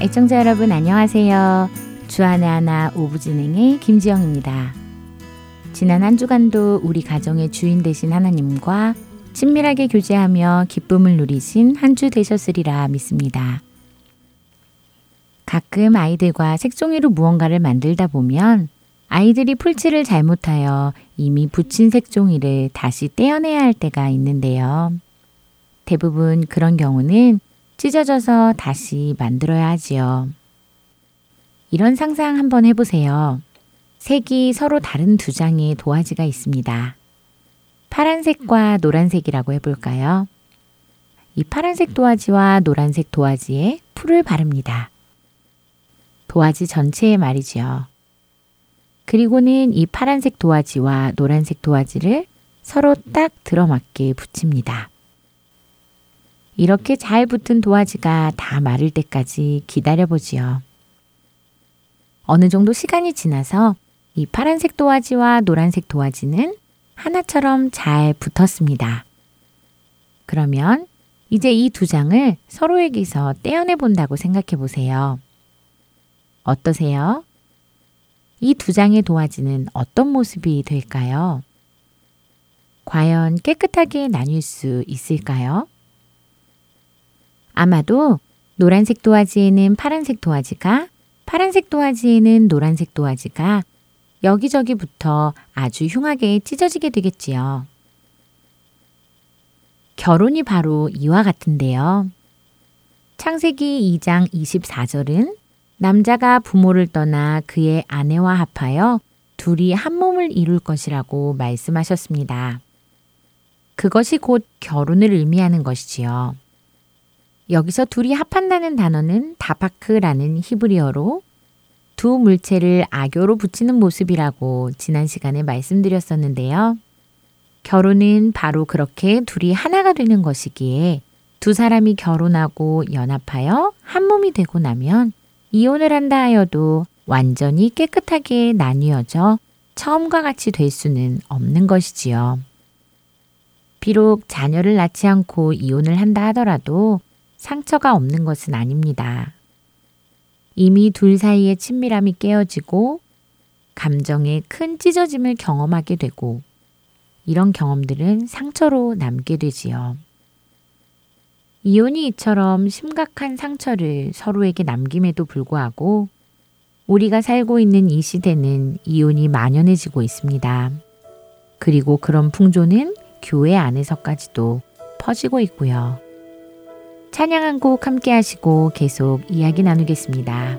애청자 여러분 안녕하세요. 주안의 하나 오부 진행의 김지영입니다. 지난 한 주간도 우리 가정의 주인 되신 하나님과 친밀하게 교제하며 기쁨을 누리신 한 주 되셨으리라 믿습니다. 가끔 아이들과 색종이로 무언가를 만들다 보면 아이들이 풀칠을 잘못하여 이미 붙인 색종이를 다시 떼어내야 할 때가 있는데요. 대부분 그런 경우는 찢어져서 다시 만들어야 하지요. 이런 상상 한번 해보세요. 색이 서로 다른 두 장의 도화지가 있습니다. 파란색과 노란색이라고 해볼까요? 이 파란색 도화지와 노란색 도화지에 풀을 바릅니다. 도화지 전체에 말이지요. 그리고는 이 파란색 도화지와 노란색 도화지를 서로 딱 들어맞게 붙입니다. 이렇게 잘 붙은 도화지가 다 마를 때까지 기다려보지요. 어느 정도 시간이 지나서 이 파란색 도화지와 노란색 도화지는 하나처럼 잘 붙었습니다. 그러면 이제 이 두 장을 서로에게서 떼어내 본다고 생각해 보세요. 어떠세요? 이 두 장의 도화지는 어떤 모습이 될까요? 과연 깨끗하게 나뉠 수 있을까요? 아마도 노란색 도화지에는 파란색 도화지가, 파란색 도화지에는 노란색 도화지가 여기저기 부터 아주 흉하게 찢어지게 되겠지요. 결혼이 바로 이와 같은데요. 창세기 2장 24절은 남자가 부모를 떠나 그의 아내와 합하여 둘이 한 몸을 이룰 것이라고 말씀하셨습니다. 그것이 곧 결혼을 의미하는 것이지요. 여기서 둘이 합한다는 단어는 다파크라는 히브리어로 두 물체를 악교로 붙이는 모습이라고 지난 시간에 말씀드렸었는데요. 결혼은 바로 그렇게 둘이 하나가 되는 것이기에 두 사람이 결혼하고 연합하여 한 몸이 되고 나면 이혼을 한다 하여도 완전히 깨끗하게 나뉘어져 처음과 같이 될 수는 없는 것이지요. 비록 자녀를 낳지 않고 이혼을 한다 하더라도 상처가 없는 것은 아닙니다. 이미 둘 사이의 친밀함이 깨어지고 감정의 큰 찢어짐을 경험하게 되고 이런 경험들은 상처로 남게 되지요. 이혼이 이처럼 심각한 상처를 서로에게 남김에도 불구하고 우리가 살고 있는 이 시대는 이혼이 만연해지고 있습니다. 그리고 그런 풍조는 교회 안에서까지도 퍼지고 있고요. 찬양 한 곡 함께 하시고 계속 이야기 나누겠습니다.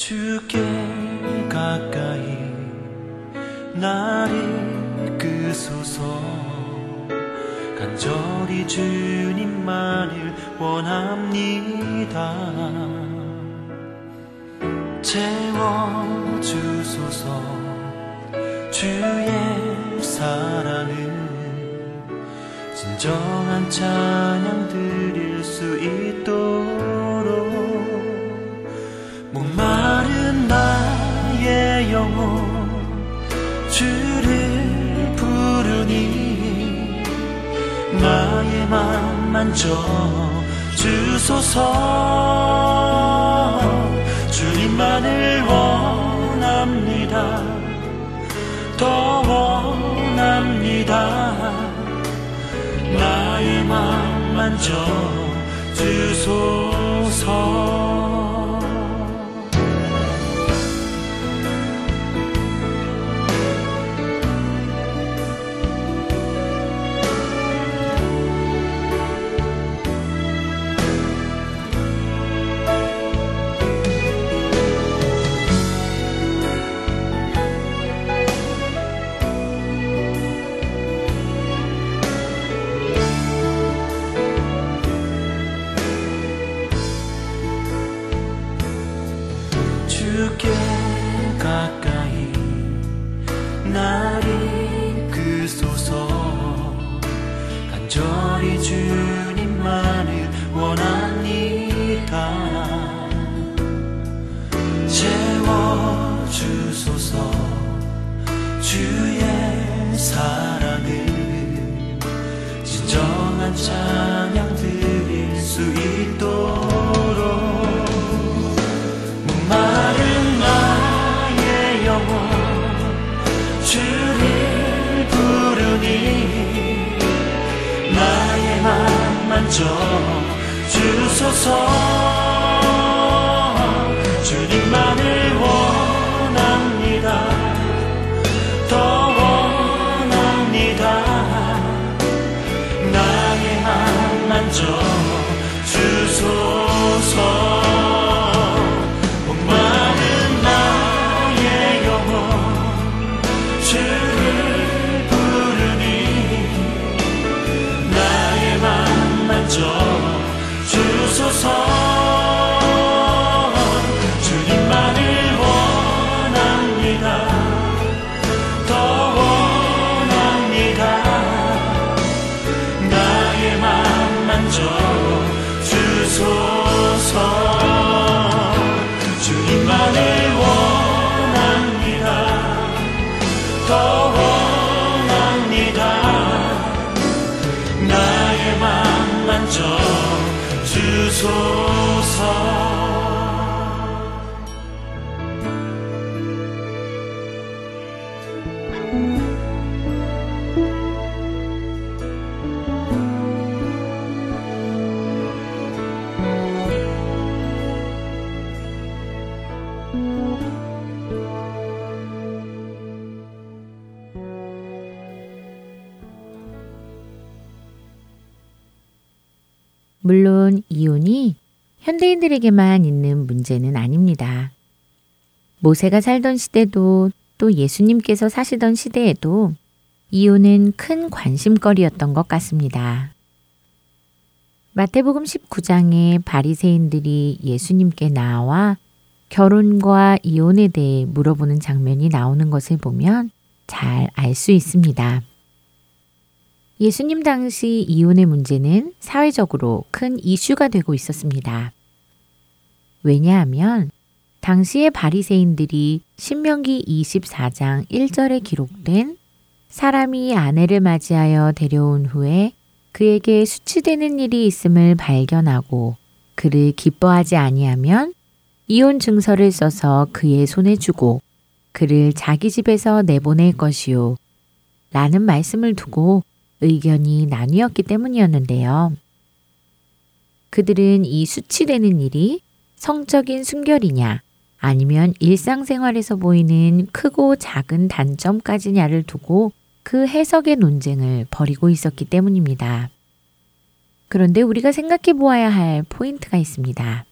주께 가까이 날 이끄소서. 간절히 주님만을 원합니다. 채워주소서. 주의 사랑을 진정한 찬양 드릴 수 있도록 목마 나의 맘 만져 주소서. 주님만을 원합니다. 더 원합니다. 나의 맘 만져 주소서 주 주 현대인들에게만 있는 문제는 아닙니다. 모세가 살던 시대도 또 예수님께서 사시던 시대에도 이혼은 큰 관심거리였던 것 같습니다. 마태복음 19장에 바리새인들이 예수님께 나와 결혼과 이혼에 대해 물어보는 장면이 나오는 것을 보면 잘 알 수 있습니다. 예수님 당시 이혼의 문제는 사회적으로 큰 이슈가 되고 있었습니다. 왜냐하면 당시의 바리새인들이 신명기 24장 1절에 기록된 사람이 아내를 맞이하여 데려온 후에 그에게 수치되는 일이 있음을 발견하고 그를 기뻐하지 아니하면 이혼 증서를 써서 그의 손에 주고 그를 자기 집에서 내보낼 것이요. 라는 말씀을 두고 의견이 나뉘었기 때문이었는데요. 그들은 이 수치되는 일이 성적인 순결이냐 아니면 일상생활에서 보이는 크고 작은 단점까지냐를 두고 그 해석의 논쟁을 벌이고 있었기 때문입니다. 그런데 우리가 생각해 보아야 할 포인트가 있습니다.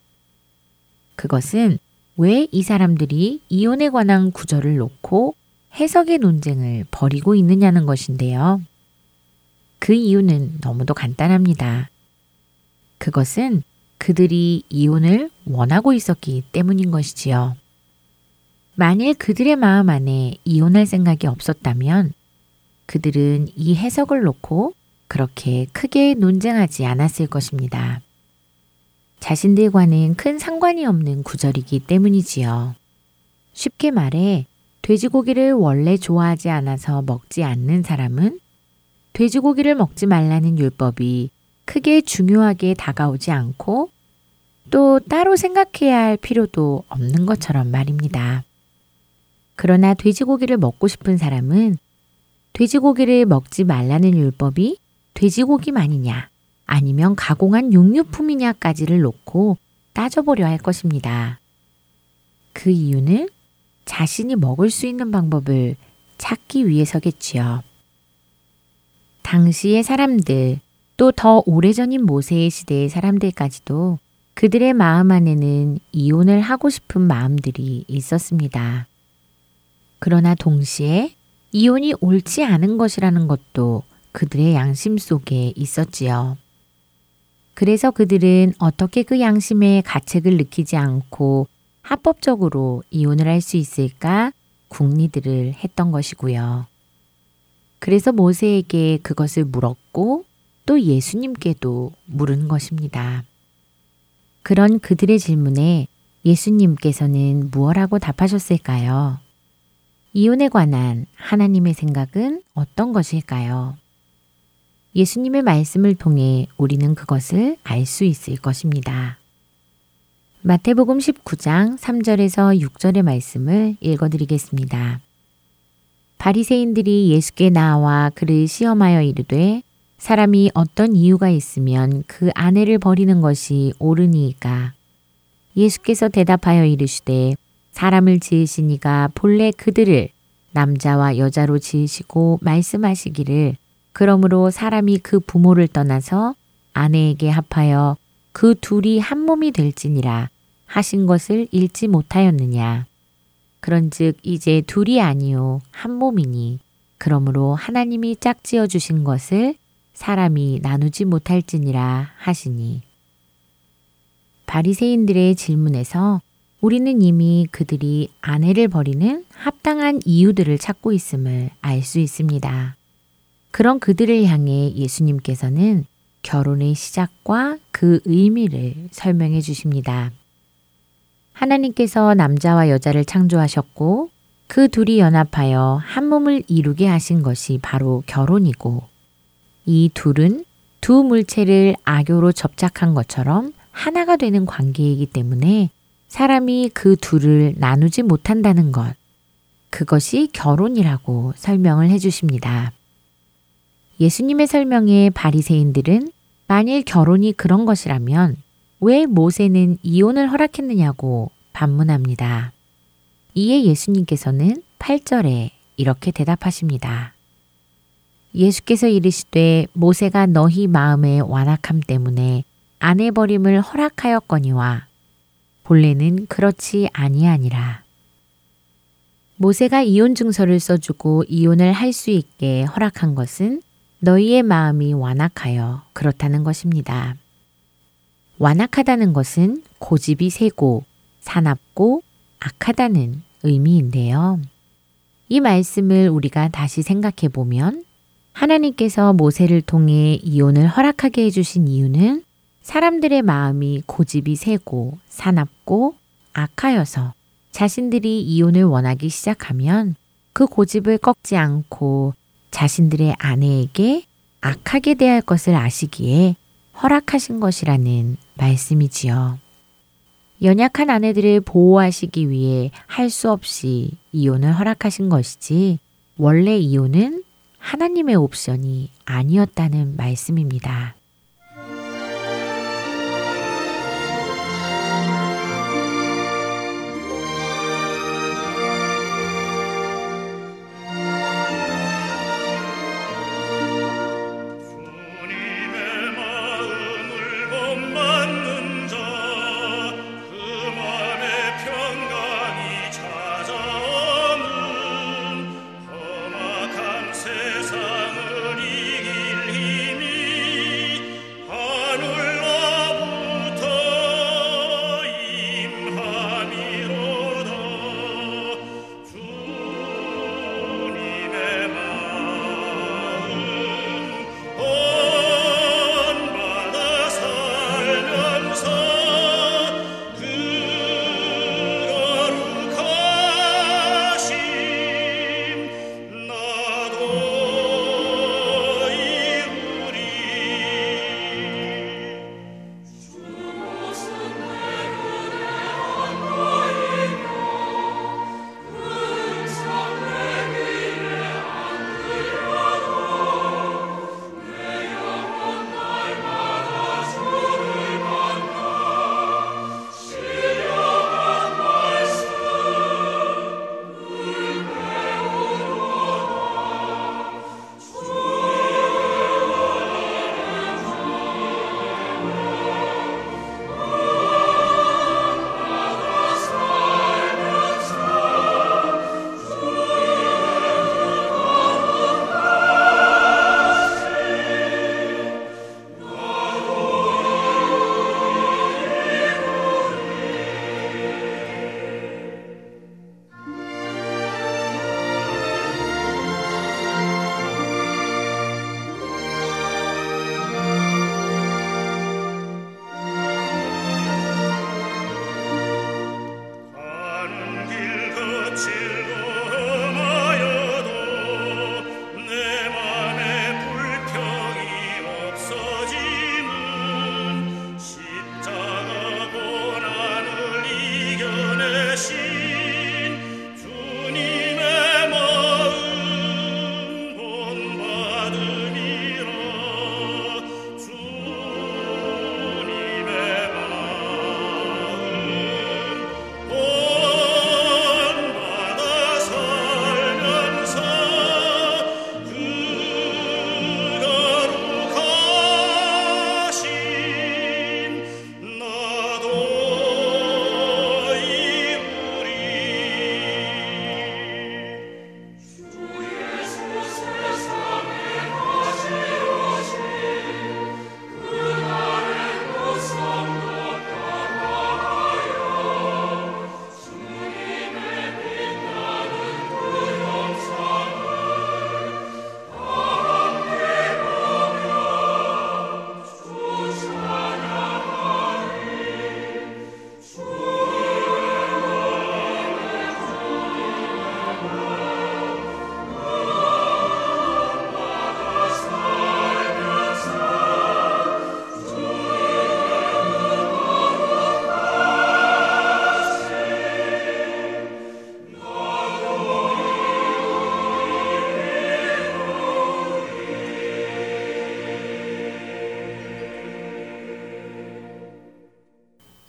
그것은 왜 이 사람들이 이혼에 관한 구절을 놓고 해석의 논쟁을 벌이고 있느냐는 것인데요. 그 이유는 너무도 간단합니다. 그것은 그들이 이혼을 원하고 있었기 때문인 것이지요. 만일 그들의 마음 안에 이혼할 생각이 없었다면 그들은 이 해석을 놓고 그렇게 크게 논쟁하지 않았을 것입니다. 자신들과는 큰 상관이 없는 구절이기 때문이지요. 쉽게 말해, 돼지고기를 원래 좋아하지 않아서 먹지 않는 사람은 돼지고기를 먹지 말라는 율법이 크게 중요하게 다가오지 않고 또 따로 생각해야 할 필요도 없는 것처럼 말입니다. 그러나 돼지고기를 먹고 싶은 사람은 돼지고기를 먹지 말라는 율법이 돼지고기만이냐 아니면 가공한 육류품이냐까지를 놓고 따져보려 할 것입니다. 그 이유는 자신이 먹을 수 있는 방법을 찾기 위해서겠지요. 당시의 사람들, 또 더 오래전인 모세의 시대의 사람들까지도 그들의 마음 안에는 이혼을 하고 싶은 마음들이 있었습니다. 그러나 동시에 이혼이 옳지 않은 것이라는 것도 그들의 양심 속에 있었지요. 그래서 그들은 어떻게 그 양심의 가책을 느끼지 않고 합법적으로 이혼을 할 수 있을까 궁리들을 했던 것이고요. 그래서 모세에게 그것을 물었고 또 예수님께도 물은 것입니다. 그런 그들의 질문에 예수님께서는 무엇라고 답하셨을까요? 이혼에 관한 하나님의 생각은 어떤 것일까요? 예수님의 말씀을 통해 우리는 그것을 알 수 있을 것입니다. 마태복음 19장 3절에서 6절의 말씀을 읽어드리겠습니다. 바리새인들이 예수께 나와 그를 시험하여 이르되 사람이 어떤 이유가 있으면 그 아내를 버리는 것이 옳으니이까. 예수께서 대답하여 이르시되 사람을 지으시니가 본래 그들을 남자와 여자로 지으시고 말씀하시기를 그러므로 사람이 그 부모를 떠나서 아내에게 합하여 그 둘이 한 몸이 될지니라 하신 것을 읽지 못하였느냐. 그런즉 이제 둘이 아니요 한 몸이니. 그러므로 하나님이 짝지어 주신 것을 사람이 나누지 못할지니라 하시니 바리새인들의 질문에서 우리는 이미 그들이 아내를 버리는 합당한 이유들을 찾고 있음을 알 수 있습니다. 그런 그들을 향해 예수님께서는 결혼의 시작과 그 의미를 설명해 주십니다. 하나님께서 남자와 여자를 창조하셨고 그 둘이 연합하여 한 몸을 이루게 하신 것이 바로 결혼이고 이 둘은 두 물체를 악교로 접착한 것처럼 하나가 되는 관계이기 때문에 사람이 그 둘을 나누지 못한다는 것. 그것이 결혼이라고 설명을 해 주십니다. 예수님의 설명에 바리새인들은 만일 결혼이 그런 것이라면 왜 모세는 이혼을 허락했느냐고 반문합니다. 이에 예수님께서는 8절에 이렇게 대답하십니다. 예수께서 이르시되 모세가 너희 마음의 완악함 때문에 아내 버림을 허락하였거니와 본래는 그렇지 아니하니라. 모세가 이혼 증서를 써주고 이혼을 할 수 있게 허락한 것은 너희의 마음이 완악하여 그렇다는 것입니다. 완악하다는 것은 고집이 세고 사납고 악하다는 의미인데요. 이 말씀을 우리가 다시 생각해 보면 하나님께서 모세를 통해 이혼을 허락하게 해주신 이유는 사람들의 마음이 고집이 세고 사납고 악하여서 자신들이 이혼을 원하기 시작하면 그 고집을 꺾지 않고 자신들의 아내에게 악하게 대할 것을 아시기에 허락하신 것이라는 말씀이지요. 연약한 아내들을 보호하시기 위해 할 수 없이 이혼을 허락하신 것이지 원래 이혼은 하나님의 옵션이 아니었다는 말씀입니다.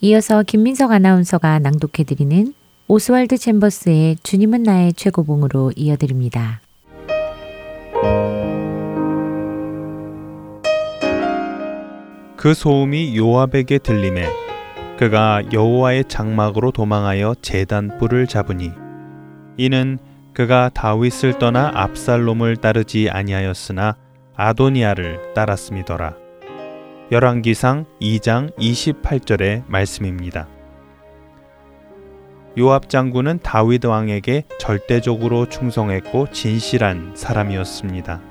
이어서 김민석 아나운서가 낭독해드리는 오스왈드 챔버스의 주님은 나의 최고봉으로 이어드립니다. 그 소음이 요압에게 들림에 그가 여호와의 장막으로 도망하여 제단 뿔을 잡으니 이는 그가 다윗을 떠나 압살롬을 따르지 아니하였으나 아도니아를 따랐음이더라. 열왕기상 2장 28절의 말씀입니다. 요압 장군은 다윗 왕에게 절대적으로 충성했고 진실한 사람이었습니다.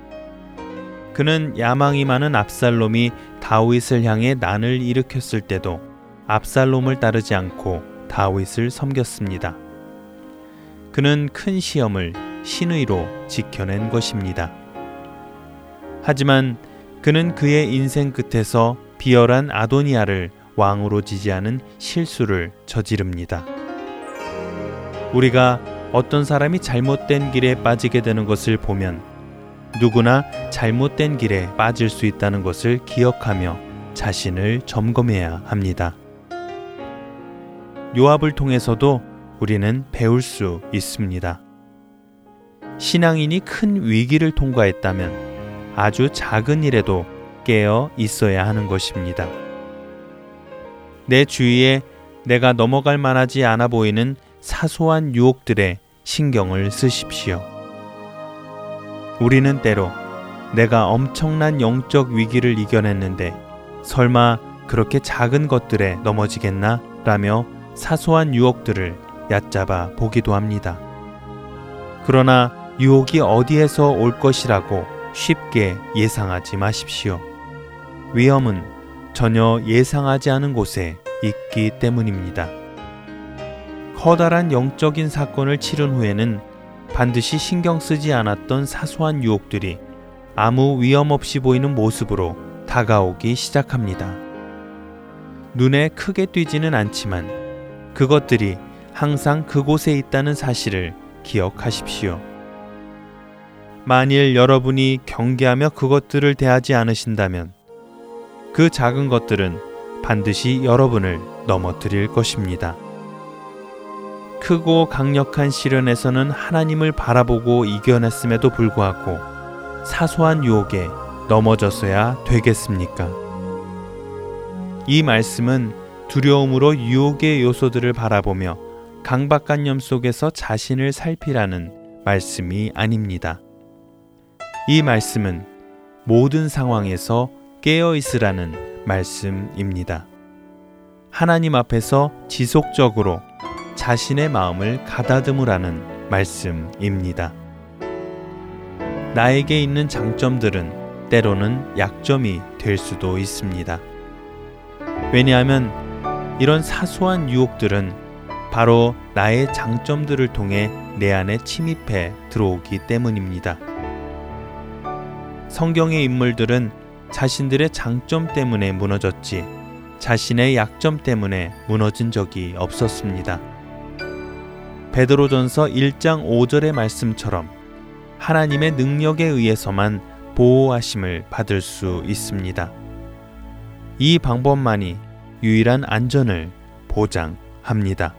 그는 야망이 많은 압살롬이 다윗을 향해 난을 일으켰을 때도 압살롬을 따르지 않고 다윗을 섬겼습니다. 그는 큰 시험을 신의로 지켜낸 것입니다. 하지만 그는 그의 인생 끝에서 비열한 아도니아를 왕으로 지지하는 실수를 저지릅니다. 우리가 어떤 사람이 잘못된 길에 빠지게 되는 것을 보면 누구나 잘못된 길에 빠질 수 있다는 것을 기억하며 자신을 점검해야 합니다. 요압을 통해서도 우리는 배울 수 있습니다. 신앙인이 큰 위기를 통과했다면 아주 작은 일에도 깨어 있어야 하는 것입니다. 내 주위에 내가 넘어갈 만하지 않아 보이는 사소한 유혹들에 신경을 쓰십시오. 우리는 때로 내가 엄청난 영적 위기를 이겨냈는데 설마 그렇게 작은 것들에 넘어지겠나? 라며 사소한 유혹들을 얕잡아 보기도 합니다. 그러나 유혹이 어디에서 올 것이라고 쉽게 예상하지 마십시오. 위험은 전혀 예상하지 않은 곳에 있기 때문입니다. 커다란 영적인 사건을 치른 후에는 반드시 신경 쓰지 않았던 사소한 유혹들이 아무 위험 없이 보이는 모습으로 다가오기 시작합니다. 눈에 크게 띄지는 않지만 그것들이 항상 그곳에 있다는 사실을 기억하십시오. 만일 여러분이 경계하며 그것들을 대하지 않으신다면 그 작은 것들은 반드시 여러분을 넘어뜨릴 것입니다. 크고 강력한 시련에서는 하나님을 바라보고 이겨냈음에도 불구하고 사소한 유혹에 넘어졌어야 되겠습니까? 이 말씀은 두려움으로 유혹의 요소들을 바라보며 강박관념 속에서 자신을 살피라는 말씀이 아닙니다. 이 말씀은 모든 상황에서 깨어 있으라는 말씀입니다. 하나님 앞에서 지속적으로 자신의 마음을 가다듬으라는 말씀입니다. 나에게 있는 장점들은 때로는 약점이 될 수도 있습니다. 왜냐하면 이런 사소한 유혹들은 바로 나의 장점들을 통해 내 안에 침입해 들어오기 때문입니다. 성경의 인물들은 자신들의 장점 때문에 무너졌지 자신의 약점 때문에 무너진 적이 없었습니다. 베드로전서 1장 5절의 말씀처럼 하나님의 능력에 의해서만 보호하심을 받을 수 있습니다. 이 방법만이 유일한 안전을 보장합니다.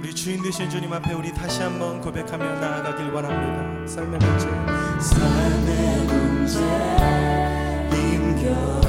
우리 주인 되신 주님 앞에 우리 다시 한번 고백하며 나아가길 원합니다. 삶의 문제. 삶의 문제. 힘겨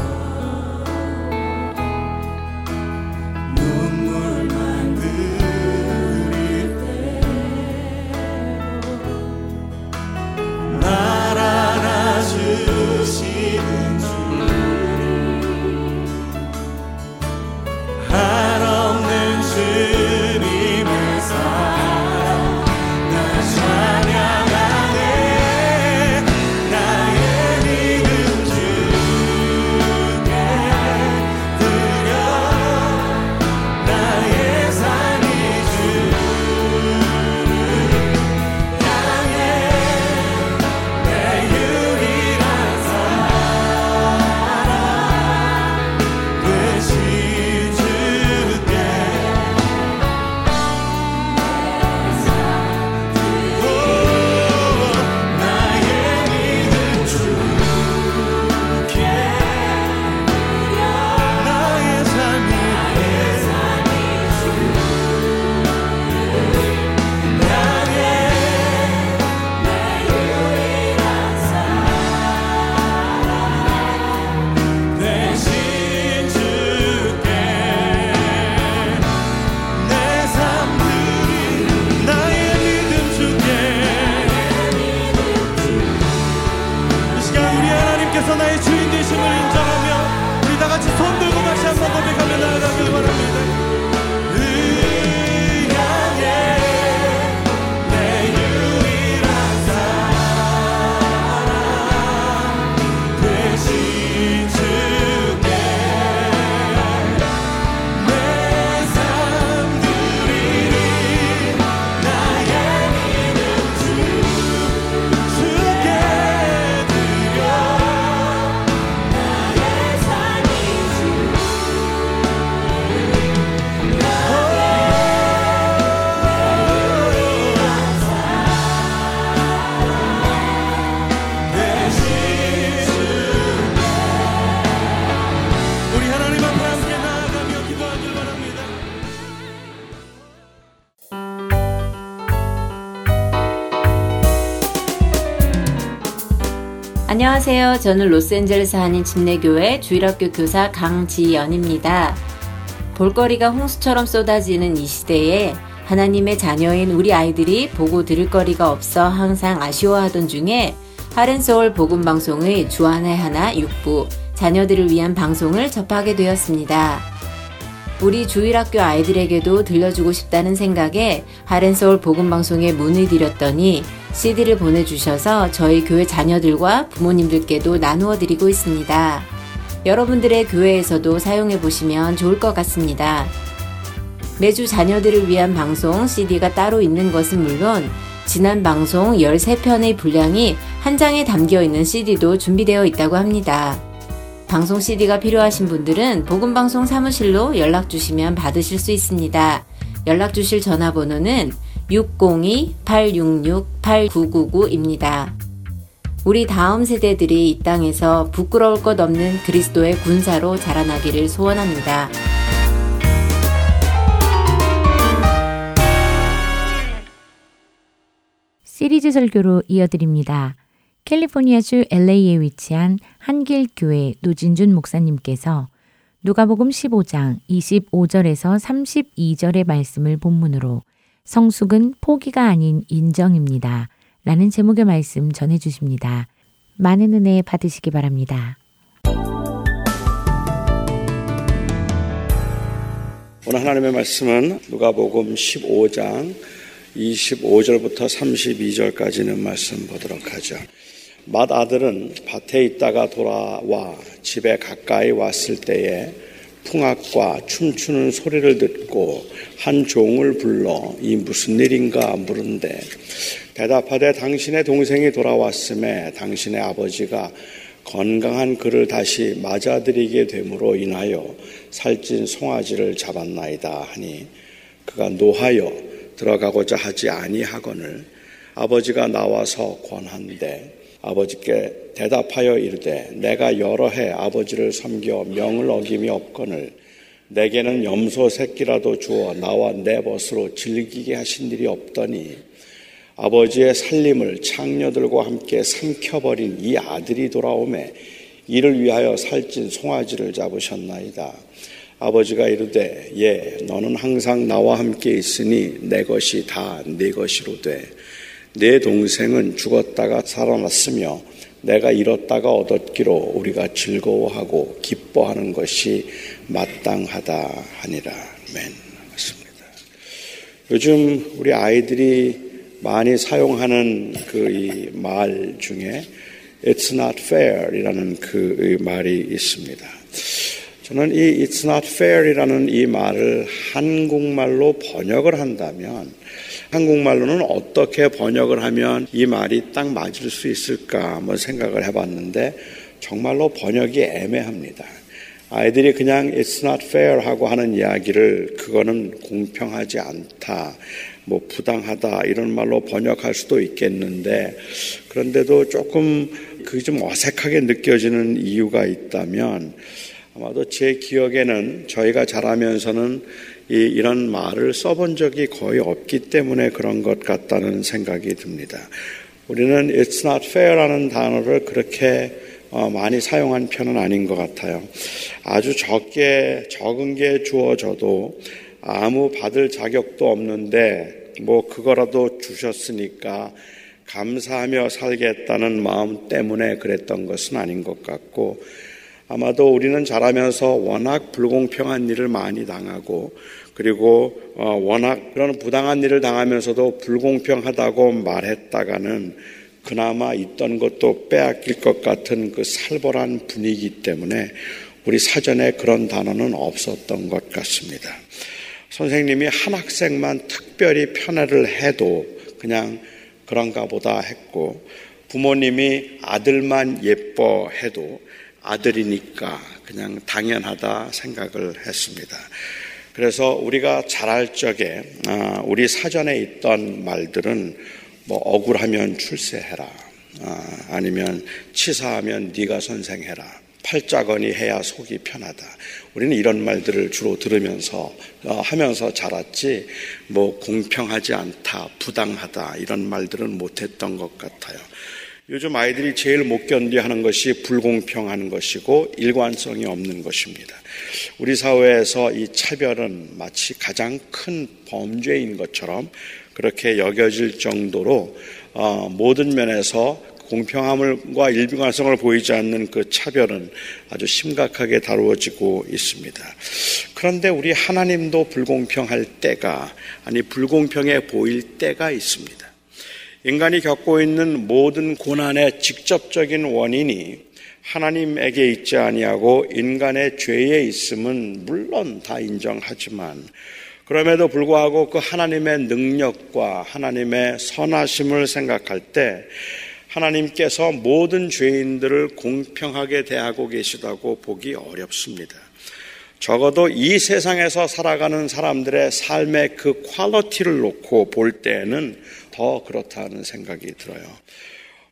안녕하세요. 저는 로스앤젤레스 한인 침례교회 주일학교 교사 강지연입니다. 볼거리가 홍수처럼 쏟아지는 이 시대에 하나님의 자녀인 우리 아이들이 보고 들을 거리가 없어 항상 아쉬워하던 중에 하렌서울 복음방송의 주안의 하나 6부 자녀들을 위한 방송을 접하게 되었습니다. 우리 주일학교 아이들에게도 들려주고 싶다는 생각에 하렌서울 복음방송에 문의 드렸더니 CD를 보내주셔서 저희 교회 자녀들과 부모님들께도 나누어 드리고 있습니다. 여러분들의 교회에서도 사용해 보시면 좋을 것 같습니다. 매주 자녀들을 위한 방송 CD가 따로 있는 것은 물론 지난 방송 13편의 분량이 한 장에 담겨 있는 CD도 준비되어 있다고 합니다. 방송 CD가 필요하신 분들은 복음방송 사무실로 연락 주시면 받으실 수 있습니다. 연락 주실 전화번호는 602-866-8999입니다. 우리 다음 세대들이 이 땅에서 부끄러울 것 없는 그리스도의 군사로 자라나기를 소원합니다. 시리즈 설교로 이어드립니다. 캘리포니아주 LA에 위치한 한길교회 노진준 목사님께서 누가복음 15장 25절에서 32절의 말씀을 본문으로 성숙은 포기가 아닌 인정입니다. 라는 제목의 말씀 전해 주십니다. 많은 은혜 받으시기 바랍니다. 오늘 하나님의 말씀은 누가복음 15장 25절부터 32절까지는 말씀 보도록 하죠. 맏 아들은 밭에 있다가 돌아와 집에 가까이 왔을 때에 풍악과 춤추는 소리를 듣고 한 종을 불러 이 무슨 일인가 물은데 대답하되 당신의 동생이 돌아왔음에 당신의 아버지가 건강한 그를 다시 맞아들이게 됨으로 인하여 살찐 송아지를 잡았나이다 하니 그가 노하여 들어가고자 하지 아니하거늘 아버지가 나와서 권한대 아버지께 대답하여 이르되 내가 여러 해 아버지를 섬겨 명을 어김이 없거늘 내게는 염소 새끼라도 주어 나와 내 벗으로 즐기게 하신 일이 없더니 아버지의 살림을 창녀들과 함께 삼켜버린 이 아들이 돌아오매 이를 위하여 살찐 송아지를 잡으셨나이다. 아버지가 이르되 예 너는 항상 나와 함께 있으니 내 것이 다 네 것이로 돼. 내 동생은 죽었다가 살아났으며 내가 잃었다가 얻었기로 우리가 즐거워하고 기뻐하는 것이 마땅하다 하니라. 맨 맞습니다. 요즘 우리 아이들이 많이 사용하는 그 말 중에 It's not fair 이라는 그 말이 있습니다. 저는 이 It's not fair 이라는 이 말을 한국말로 번역을 한다면 한국말로는 어떻게 번역을 하면 이 말이 딱 맞을 수 있을까 한번 생각을 해봤는데 정말로 번역이 애매합니다. 아이들이 그냥 it's not fair 하고 하는 이야기를 그거는 공평하지 않다. 뭐 부당하다 이런 말로 번역할 수도 있겠는데 그런데도 조금 그게 좀 어색하게 느껴지는 이유가 있다면 아마도 제 기억에는 저희가 자라면서는 이, 이런 말을 써본 적이 거의 없기 때문에 그런 것 같다는 생각이 듭니다. 우리는 it's not fair라는 단어를 그렇게 어, 많이 사용한 편은 아닌 것 같아요. 아주 적게 적은 게 주어져도 아무 받을 자격도 없는데 뭐 그거라도 주셨으니까 감사하며 살겠다는 마음 때문에 그랬던 것은 아닌 것 같고 아마도 우리는 자라면서 워낙 불공평한 일을 많이 당하고 그리고 어, 워낙 그런 부당한 일을 당하면서도 불공평하다고 말했다가는 그나마 있던 것도 빼앗길 것 같은 그 살벌한 분위기 때문에 우리 사전에 그런 단어는 없었던 것 같습니다. 선생님이 한 학생만 특별히 편애를 해도 그냥 그런가 보다 했고 부모님이 아들만 예뻐해도 아들이니까 그냥 당연하다 생각을 했습니다. 그래서 우리가 자랄 적에 아, 우리 사전에 있던 말들은 뭐 억울하면 출세해라 아, 아니면 치사하면 네가 선생해라 팔자거니 해야 속이 편하다. 우리는 이런 말들을 주로 들으면서 어, 하면서 자랐지 뭐 공평하지 않다, 부당하다 이런 말들은 못했던 것 같아요. 요즘 아이들이 제일 못 견디하는 것이 불공평한 것이고 일관성이 없는 것입니다. 우리 사회에서 이 차별은 마치 가장 큰 범죄인 것처럼 그렇게 여겨질 정도로 어, 모든 면에서 공평함과 일관성을 보이지 않는 그 차별은 아주 심각하게 다루어지고 있습니다. 그런데 우리 하나님도 불공평할 때가 아니 불공평해 보일 때가 있습니다. 인간이 겪고 있는 모든 고난의 직접적인 원인이 하나님에게 있지 아니하고 인간의 죄에 있음은 물론 다 인정하지만 그럼에도 불구하고 그 하나님의 능력과 하나님의 선하심을 생각할 때 하나님께서 모든 죄인들을 공평하게 대하고 계시다고 보기 어렵습니다. 적어도 이 세상에서 살아가는 사람들의 삶의 그 quality를 놓고 볼 때에는 더 그렇다는 생각이 들어요.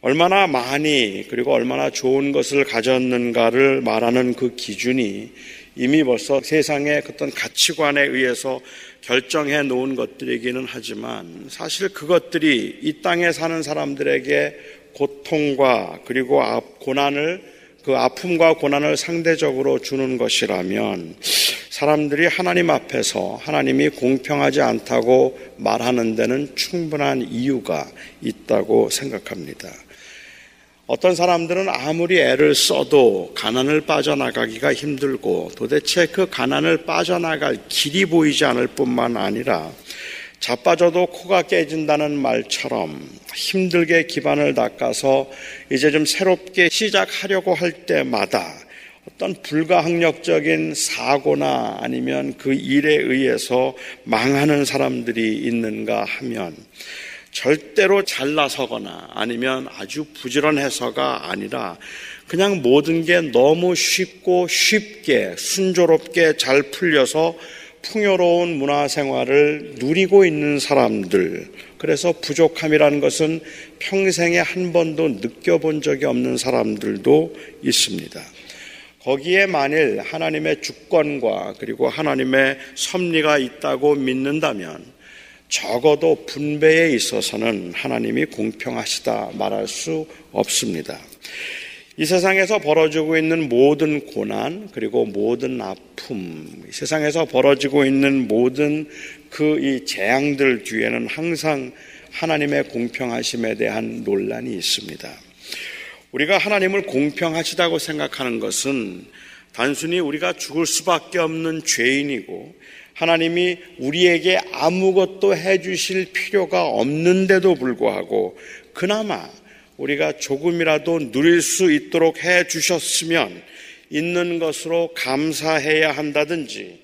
얼마나 많이 그리고 얼마나 좋은 것을 가졌는가를 말하는 그 기준이 이미 벌써 세상의 어떤 가치관에 의해서 결정해 놓은 것들이기는 하지만 사실 그것들이 이 땅에 사는 사람들에게 고통과 그리고 고난을 그 아픔과 고난을 상대적으로 주는 것이라면 사람들이 하나님 앞에서 하나님이 공평하지 않다고 말하는 데는 충분한 이유가 있다고 생각합니다. 어떤 사람들은 아무리 애를 써도 가난을 빠져나가기가 힘들고 도대체 그 가난을 빠져나갈 길이 보이지 않을 뿐만 아니라 자빠져도 코가 깨진다는 말처럼 힘들게 기반을 닦아서 이제 좀 새롭게 시작하려고 할 때마다 어떤 불가항력적인 사고나 아니면 그 일에 의해서 망하는 사람들이 있는가 하면 절대로 잘나서거나 아니면 아주 부지런해서가 아니라 그냥 모든 게 너무 쉽고 쉽게 순조롭게 잘 풀려서 풍요로운 문화 생활을 누리고 있는 사람들. 그래서 부족함이라는 것은 평생에 한 번도 느껴본 적이 없는 사람들도 있습니다. 거기에 만일 하나님의 주권과 그리고 하나님의 섭리가 있다고 믿는다면 적어도 분배에 있어서는 하나님이 공평하시다 말할 수 없습니다. 이 세상에서 벌어지고 있는 모든 고난 그리고 모든 아픔, 세상에서 벌어지고 있는 모든 그 이 재앙들 뒤에는 항상 하나님의 공평하심에 대한 논란이 있습니다. 우리가 하나님을 공평하시다고 생각하는 것은 단순히 우리가 죽을 수밖에 없는 죄인이고 하나님이 우리에게 아무것도 해주실 필요가 없는데도 불구하고 그나마 우리가 조금이라도 누릴 수 있도록 해 주셨으면 있는 것으로 감사해야 한다든지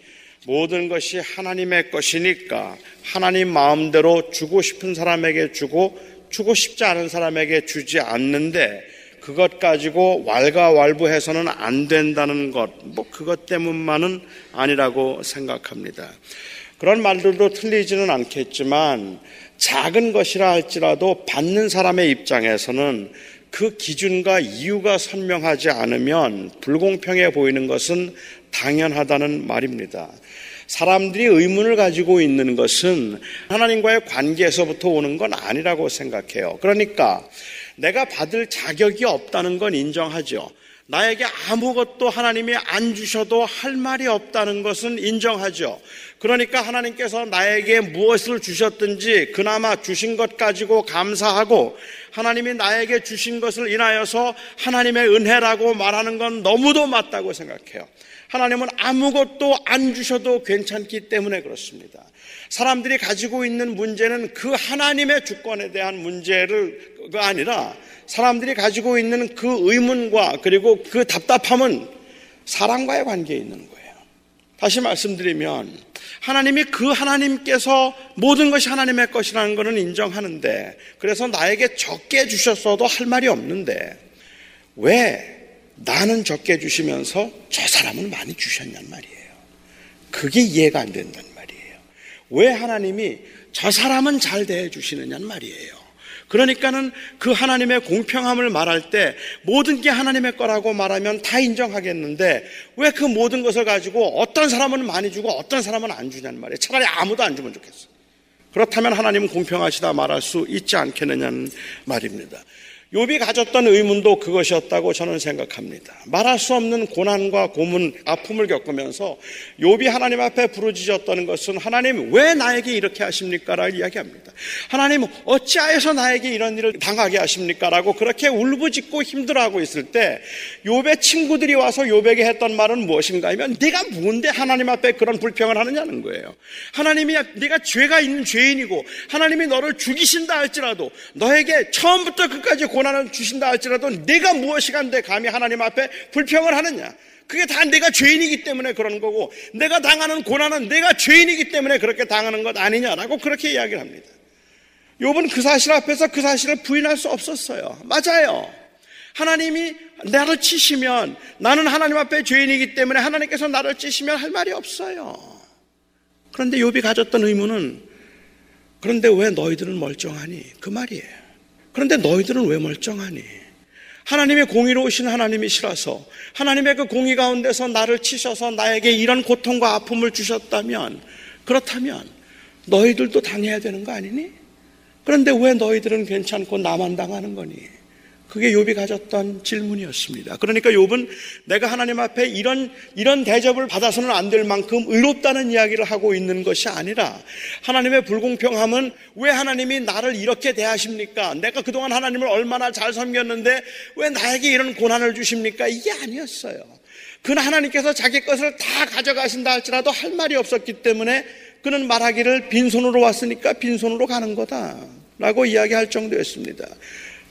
모든 것이 하나님의 것이니까 하나님 마음대로 주고 싶은 사람에게 주고 주고 싶지 않은 사람에게 주지 않는데 그것 가지고 왈가왈부해서는 안 된다는 것, 뭐 그것 때문만은 아니라고 생각합니다. 그런 말들도 틀리지는 않겠지만 작은 것이라 할지라도 받는 사람의 입장에서는 그 기준과 이유가 선명하지 않으면 불공평해 보이는 것은 당연하다는 말입니다. 사람들이 의문을 가지고 있는 것은 하나님과의 관계에서부터 오는 건 아니라고 생각해요. 그러니까 내가 받을 자격이 없다는 건 인정하죠. 나에게 아무것도 하나님이 안 주셔도 할 말이 없다는 것은 인정하죠. 그러니까 하나님께서 나에게 무엇을 주셨든지 그나마 주신 것 가지고 감사하고 하나님이 나에게 주신 것을 인하여서 하나님의 은혜라고 말하는 건 너무도 맞다고 생각해요. 하나님은 아무것도 안 주셔도 괜찮기 때문에 그렇습니다. 사람들이 가지고 있는 문제는 그 하나님의 주권에 대한 문제가 아니라 사람들이 가지고 있는 그 의문과 그리고 그 답답함은 사랑과의 관계에 있는 거예요. 다시 말씀드리면 하나님이 그 하나님께서 모든 것이 하나님의 것이라는 것은 인정하는데 그래서 나에게 적게 주셨어도 할 말이 없는데 왜 나는 적게 주시면서 저 사람은 많이 주셨냔 말이에요. 그게 이해가 안 된단 말이에요. 왜 하나님이 저 사람은 잘 대해 주시느냔 말이에요. 그러니까는 그 하나님의 공평함을 말할 때 모든 게 하나님의 거라고 말하면 다 인정하겠는데 왜 그 모든 것을 가지고 어떤 사람은 많이 주고 어떤 사람은 안 주냐는 말이에요. 차라리 아무도 안 주면 좋겠어. 그렇다면 하나님은 공평하시다 말할 수 있지 않겠느냐는 말입니다. 욥이 가졌던 의문도 그것이었다고 저는 생각합니다. 말할 수 없는 고난과 고문, 아픔을 겪으면서 욥이 하나님 앞에 부르짖었다는 것은 하나님 왜 나에게 이렇게 하십니까라고 이야기합니다. 하나님 어찌하여서 나에게 이런 일을 당하게 하십니까라고 그렇게 울부짖고 힘들어하고 있을 때 욥의 친구들이 와서 욥에게 했던 말은 무엇인가 하면 네가 뭔데 하나님 앞에 그런 불평을 하느냐는 거예요. 하나님이 네가 죄가 있는 죄인이고 하나님이 너를 죽이신다 할지라도 너에게 처음부터 끝까지 고난 고난을 주신다 할지라도 내가 무엇이간데 감히 하나님 앞에 불평을 하느냐? 그게 다 내가 죄인이기 때문에 그러는 거고 내가 당하는 고난은 내가 죄인이기 때문에 그렇게 당하는 것 아니냐라고 그렇게 이야기를 합니다. 욥은 그 사실 앞에서 그 사실을 부인할 수 없었어요. 맞아요. 하나님이 나를 치시면 나는 하나님 앞에 죄인이기 때문에 하나님께서 나를 치시면 할 말이 없어요. 그런데 욥이 가졌던 의문은 그런데 왜 너희들은 멀쩡하니? 그 말이에요. 그런데 너희들은 왜 멀쩡하니? 하나님의 공의로우신 하나님이시라서 하나님의 그 공의 가운데서 나를 치셔서 나에게 이런 고통과 아픔을 주셨다면 그렇다면 너희들도 당해야 되는 거 아니니? 그런데 왜 너희들은 괜찮고 나만 당하는 거니? 그 그게 욥이 가졌던 질문이었습니다. 그러니까 욥은 내가 하나님 앞에 이런 이런 대접을 받아서는 안 될 만큼 의롭다는 이야기를 하고 있는 것이 아니라 하나님의 불공평함은 왜 하나님이 나를 이렇게 대하십니까? 내가 그동안 하나님을 얼마나 잘 섬겼는데 왜 나에게 이런 고난을 주십니까? 이게 아니었어요. 그는 하나님께서 자기 것을 다 가져가신다 할지라도 할 말이 없었기 때문에 그는 말하기를 빈손으로 왔으니까 빈손으로 가는 거다. 라고 이야기할 정도였습니다.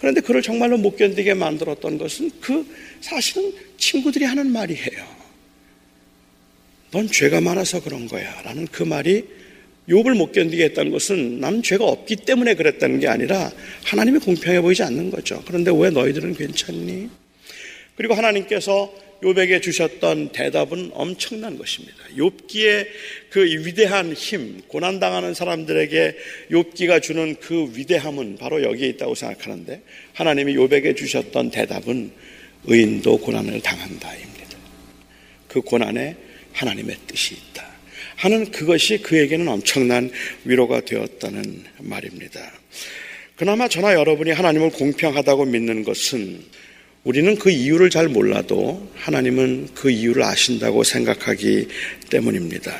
그런데 그를 정말로 못 견디게 만들었던 것은 그 사실은 친구들이 하는 말이에요. 넌 죄가 많아서 그런 거야. 라는 그 말이 욕을 못 견디게 했다는 것은 난 죄가 없기 때문에 그랬다는 게 아니라 하나님이 공평해 보이지 않는 거죠. 그런데 왜 너희들은 괜찮니? 그리고 하나님께서 욥에게 주셨던 대답은 엄청난 것입니다. 욥기의 그 위대한 힘, 고난 당하는 사람들에게 욥기가 주는 그 위대함은 바로 여기에 있다고 생각하는데 하나님이 욥에게 주셨던 대답은 의인도 고난을 당한다입니다. 그 고난에 하나님의 뜻이 있다. 하는 그것이 그에게는 엄청난 위로가 되었다는 말입니다. 그나마 저나 여러분이 하나님을 공평하다고 믿는 것은 우리는 그 이유를 잘 몰라도 하나님은 그 이유를 아신다고 생각하기 때문입니다.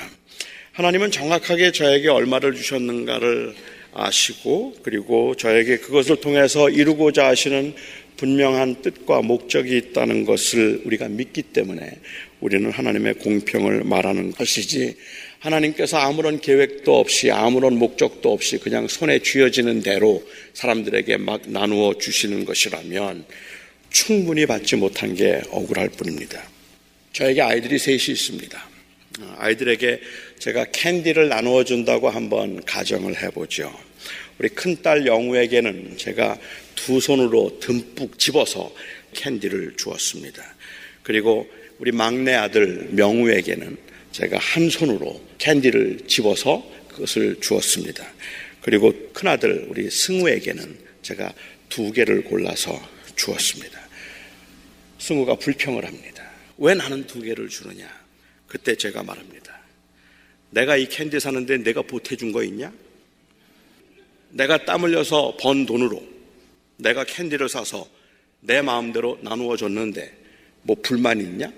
하나님은 정확하게 저에게 얼마를 주셨는가를 아시고 그리고 저에게 그것을 통해서 이루고자 하시는 분명한 뜻과 목적이 있다는 것을 우리가 믿기 때문에 우리는 하나님의 공평을 말하는 것이지 하나님께서 아무런 계획도 없이 아무런 목적도 없이 그냥 손에 쥐어지는 대로 사람들에게 막 나누어 주시는 것이라면 충분히 받지 못한 게 억울할 뿐입니다. 저에게 아이들이 셋이 있습니다. 아이들에게 제가 캔디를 나누어 준다고 한번 가정을 해보죠. 우리 큰딸 영우에게는 제가 두 손으로 듬뿍 집어서 캔디를 주었습니다. 그리고 우리 막내 아들 명우에게는 제가 한 손으로 캔디를 집어서 그것을 주었습니다. 그리고 큰아들 우리 승우에게는 제가 두 개를 골라서 주었습니다. 승우가 불평을 합니다. 왜 나는 두 개를 주느냐? 그때 제가 말합니다. 내가 이 캔디 사는데 내가 보태준 거 있냐? 내가 땀 흘려서 번 돈으로 내가 캔디를 사서 내 마음대로 나누어 줬는데 뭐 불만 있냐?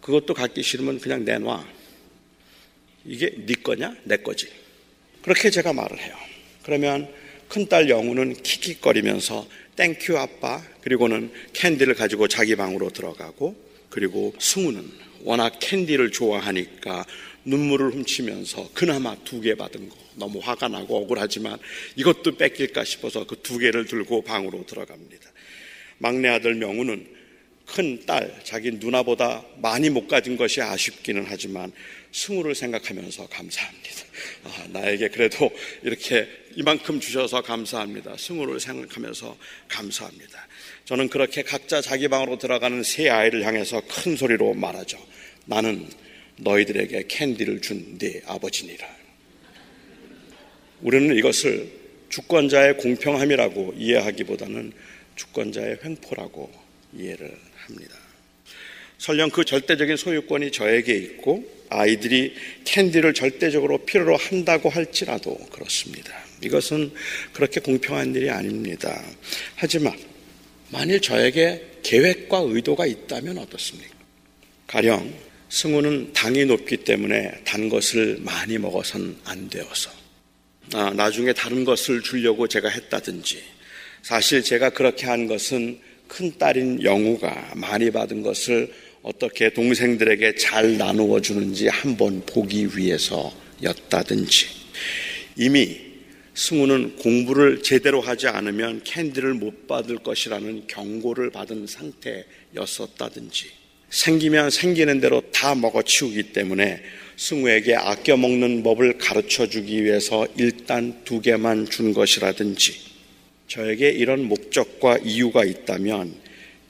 그것도 갖기 싫으면 그냥 내놔. 이게 네 거냐? 내 거지. 그렇게 제가 말을 해요. 그러면 큰딸 영우는 킥킥거리면서 thank you 아빠 그리고는 캔디를 가지고 자기 방으로 들어가고 그리고 승우는 워낙 캔디를 좋아하니까 눈물을 훔치면서 그나마 두 개 받은 거 너무 화가 나고 억울하지만 이것도 뺏길까 싶어서 그 두 개를 들고 방으로 들어갑니다. 막내 아들 명우는 큰 딸, 자기 누나보다 많이 못 가진 것이 아쉽기는 하지만 승우를 생각하면서 감사합니다. 아, 나에게 그래도 이렇게 이만큼 주셔서 감사합니다. 승우를 생각하면서 감사합니다. 저는 그렇게 각자 자기 방으로 들어가는 세 아이를 향해서 큰 소리로 말하죠. 나는 너희들에게 캔디를 준 네 아버지니라. 우리는 이것을 주권자의 공평함이라고 이해하기보다는 주권자의 횡포라고 이해를 합니다. 설령 그 절대적인 소유권이 저에게 있고 아이들이 캔디를 절대적으로 필요로 한다고 할지라도 그렇습니다. 이것은 그렇게 공평한 일이 아닙니다. 하지만 만일 저에게 계획과 의도가 있다면 어떻습니까? 가령 승우는 당이 높기 때문에 단 것을 많이 먹어선 안 되어서 아, 나중에 다른 것을 주려고 제가 했다든지 사실 제가 그렇게 한 것은 큰 딸인 영우가 많이 받은 것을 어떻게 동생들에게 잘 나누어 주는지 한번 보기 위해서였다든지. 이미 승우는 공부를 제대로 하지 않으면 캔디를 못 받을 것이라는 경고를 받은 상태였었다든지. 생기면 생기는 대로 다 먹어치우기 때문에 승우에게 아껴 먹는 법을 가르쳐 주기 위해서 일단 두 개만 준 것이라든지. 저에게 이런 목적과 이유가 있다면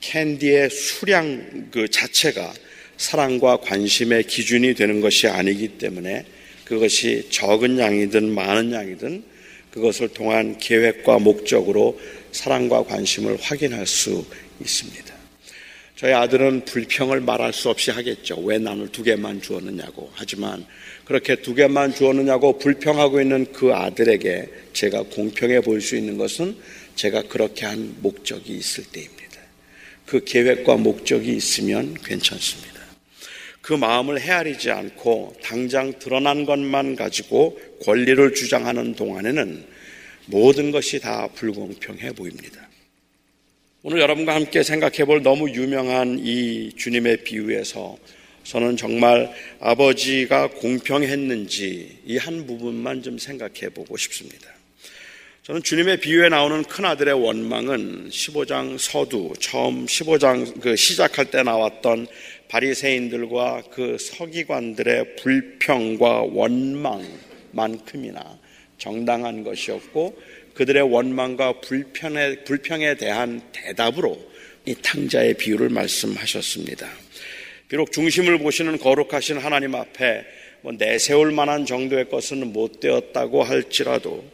캔디의 수량 그 자체가 사랑과 관심의 기준이 되는 것이 아니기 때문에 그것이 적은 양이든 많은 양이든 그것을 통한 계획과 목적으로 사랑과 관심을 확인할 수 있습니다. 저희 아들은 불평을 말할 수 없이 하겠죠. 왜 나눌 두 개만 주었느냐고. 하지만 그렇게 두 개만 주었느냐고 불평하고 있는 그 아들에게 제가 공평해 보일 수 있는 것은 제가 그렇게 한 목적이 있을 때입니다. 그 계획과 목적이 있으면 괜찮습니다. 그 마음을 헤아리지 않고 당장 드러난 것만 가지고 권리를 주장하는 동안에는 모든 것이 다 불공평해 보입니다. 오늘 여러분과 함께 생각해 볼 너무 유명한 이 주님의 비유에서 저는 정말 아버지가 공평했는지 이 한 부분만 좀 생각해 보고 싶습니다. 저는 주님의 비유에 나오는 큰아들의 원망은 15장 서두 처음 15장 그 시작할 때 나왔던 바리새인들과 그 서기관들의 불평과 원망만큼이나 정당한 것이었고 그들의 원망과 불평에, 불평에 대한 대답으로 이 탕자의 비유를 말씀하셨습니다. 비록 중심을 보시는 거룩하신 하나님 앞에 뭐 내세울 만한 정도의 것은 못 되었다고 할지라도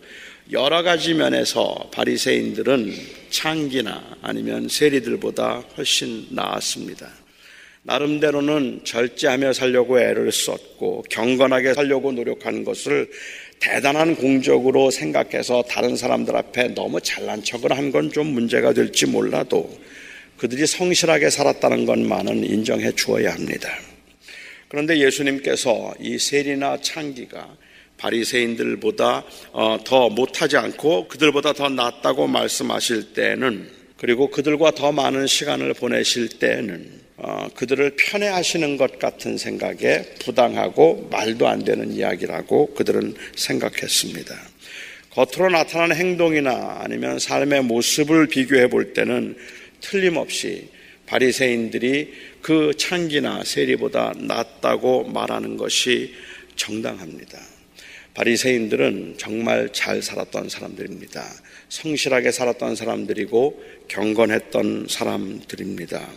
여러 가지 면에서 바리새인들은 창기나 아니면 세리들보다 훨씬 나았습니다. 나름대로는 절제하며 살려고 애를 썼고 경건하게 살려고 노력하는 것을 대단한 공적으로 생각해서 다른 사람들 앞에 너무 잘난 척을 한 건 좀 문제가 될지 몰라도 그들이 성실하게 살았다는 것만은 인정해 주어야 합니다. 그런데 예수님께서 이 세리나 창기가 바리새인들보다 어, 더 못하지 않고 그들보다 더 낫다고 말씀하실 때는 그리고 그들과 더 많은 시간을 보내실 때는 어, 그들을 편애하시는 것 같은 생각에 부당하고 말도 안 되는 이야기라고 그들은 생각했습니다. 겉으로 나타나는 행동이나 아니면 삶의 모습을 비교해 볼 때는 틀림없이 바리새인들이 그 창기나 세리보다 낫다고 말하는 것이 정당합니다. 바리새인들은 정말 잘 살았던 사람들입니다. 성실하게 살았던 사람들이고 경건했던 사람들입니다.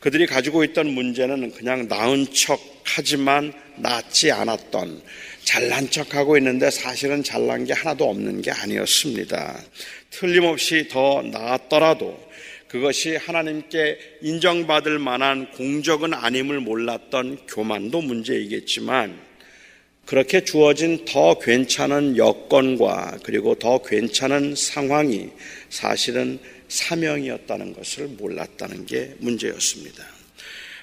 그들이 가지고 있던 문제는 그냥 나은 척 하지만 낫지 않았던 잘난 척하고 있는데 사실은 잘난 게 하나도 없는 게 아니었습니다. 틀림없이 더 나았더라도 그것이 하나님께 인정받을 만한 공적은 아님을 몰랐던 교만도 문제이겠지만 그렇게 주어진 더 괜찮은 여건과 그리고 더 괜찮은 상황이 사실은 사명이었다는 것을 몰랐다는 게 문제였습니다.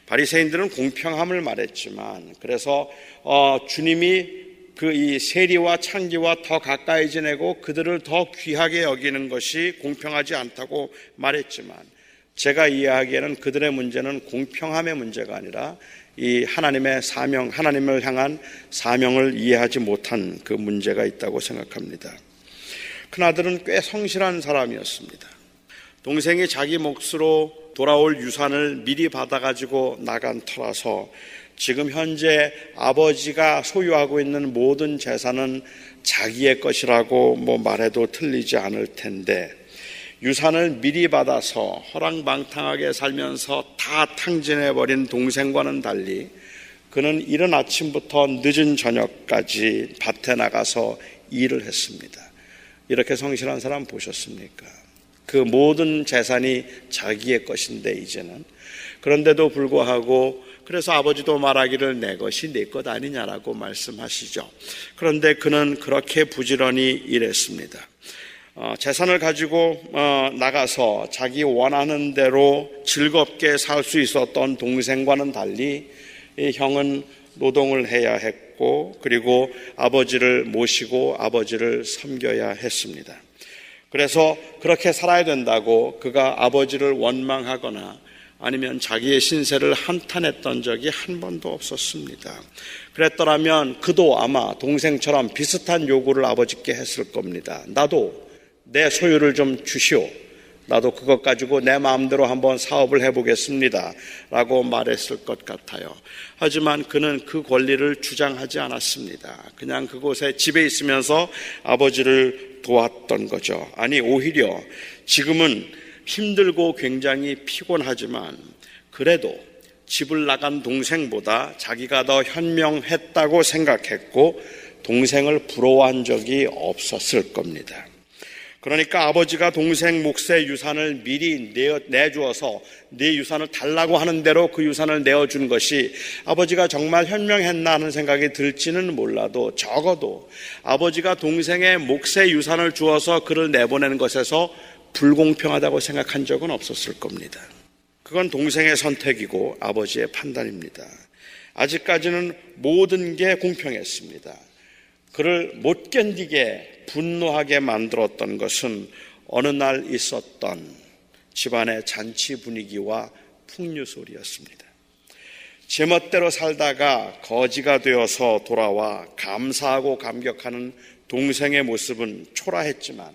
바리새인들은 공평함을 말했지만 그래서 어, 주님이 그 이 세리와 창기와 더 가까이 지내고 그들을 더 귀하게 여기는 것이 공평하지 않다고 말했지만 제가 이해하기에는 그들의 문제는 공평함의 문제가 아니라 이 하나님의 사명, 하나님을 향한 사명을 이해하지 못한 그 문제가 있다고 생각합니다. 큰아들은 꽤 성실한 사람이었습니다. 동생이 자기 몫으로 돌아올 유산을 미리 받아가지고 나간 터라서 지금 현재 아버지가 소유하고 있는 모든 재산은 자기의 것이라고 뭐 말해도 틀리지 않을 텐데 유산을 미리 받아서 허랑방탕하게 살면서 다 탕진해버린 동생과는 달리 그는 이른 아침부터 늦은 저녁까지 밭에 나가서 일을 했습니다. 이렇게 성실한 사람 보셨습니까? 그 모든 재산이 자기의 것인데 이제는 그런데도 불구하고 그래서 아버지도 말하기를 내 것이 내 것 아니냐라고 말씀하시죠. 그런데 그는 그렇게 부지런히 일했습니다. 어, 재산을 가지고 어, 나가서 자기 원하는 대로 즐겁게 살 수 있었던 동생과는 달리 형은 노동을 해야 했고 그리고 아버지를 모시고 아버지를 섬겨야 했습니다. 그래서 그렇게 살아야 된다고 그가 아버지를 원망하거나 아니면 자기의 신세를 한탄했던 적이 한 번도 없었습니다. 그랬더라면 그도 아마 동생처럼 비슷한 요구를 아버지께 했을 겁니다. 나도 내 소유를 좀 주시오. 나도 그것 가지고 내 마음대로 한번 사업을 해보겠습니다. 라고 말했을 것 같아요. 하지만 그는 그 권리를 주장하지 않았습니다. 그냥 그곳에 집에 있으면서 아버지를 도왔던 거죠. 아니, 오히려 지금은 힘들고 굉장히 피곤하지만 그래도 집을 나간 동생보다 자기가 더 현명했다고 생각했고 동생을 부러워한 적이 없었을 겁니다. 그러니까 아버지가 동생 몫의 유산을 미리 내주어서 네 유산을 달라고 하는 대로 그 유산을 내어준 것이 아버지가 정말 현명했나 하는 생각이 들지는 몰라도 적어도 아버지가 동생의 몫의 유산을 주어서 그를 내보내는 것에서 불공평하다고 생각한 적은 없었을 겁니다. 그건 동생의 선택이고 아버지의 판단입니다. 아직까지는 모든 게 공평했습니다. 그를 못 견디게 분노하게 만들었던 것은 어느 날 있었던 집안의 잔치 분위기와 풍류 소리였습니다. 제멋대로 살다가 거지가 되어서 돌아와 감사하고 감격하는 동생의 모습은 초라했지만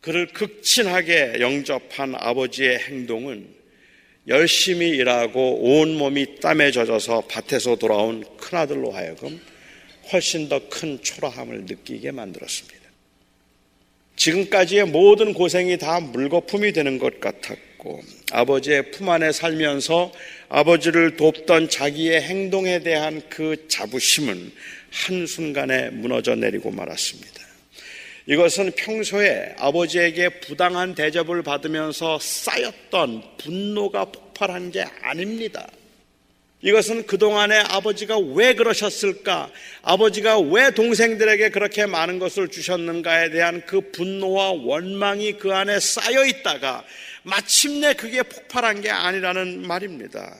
그를 극진하게 영접한 아버지의 행동은 열심히 일하고 온몸이 땀에 젖어서 밭에서 돌아온 큰아들로 하여금 훨씬 더 큰 초라함을 느끼게 만들었습니다. 지금까지의 모든 고생이 다 물거품이 되는 것 같았고 아버지의 품 안에 살면서 아버지를 돕던 자기의 행동에 대한 그 자부심은 한순간에 무너져 내리고 말았습니다. 이것은 평소에 아버지에게 부당한 대접을 받으면서 쌓였던 분노가 폭발한 게 아닙니다. 이것은 그동안에 아버지가 왜 그러셨을까? 아버지가 왜 동생들에게 그렇게 많은 것을 주셨는가에 대한 그 분노와 원망이 그 안에 쌓여 있다가 마침내 그게 폭발한 게 아니라는 말입니다.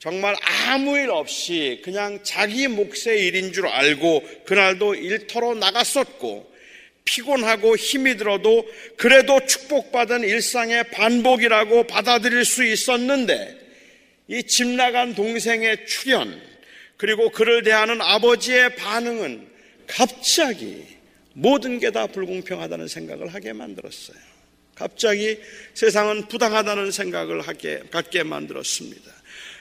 정말 아무 일 없이 그냥 자기 몫의 일인 줄 알고 그날도 일터로 나갔었고 피곤하고 힘이 들어도 그래도 축복받은 일상의 반복이라고 받아들일 수 있었는데 이 집 나간 동생의 출현, 그리고 그를 대하는 아버지의 반응은 갑자기 모든 게 다 불공평하다는 생각을 하게 만들었어요. 갑자기 세상은 부당하다는 생각을 하게, 갖게 만들었습니다.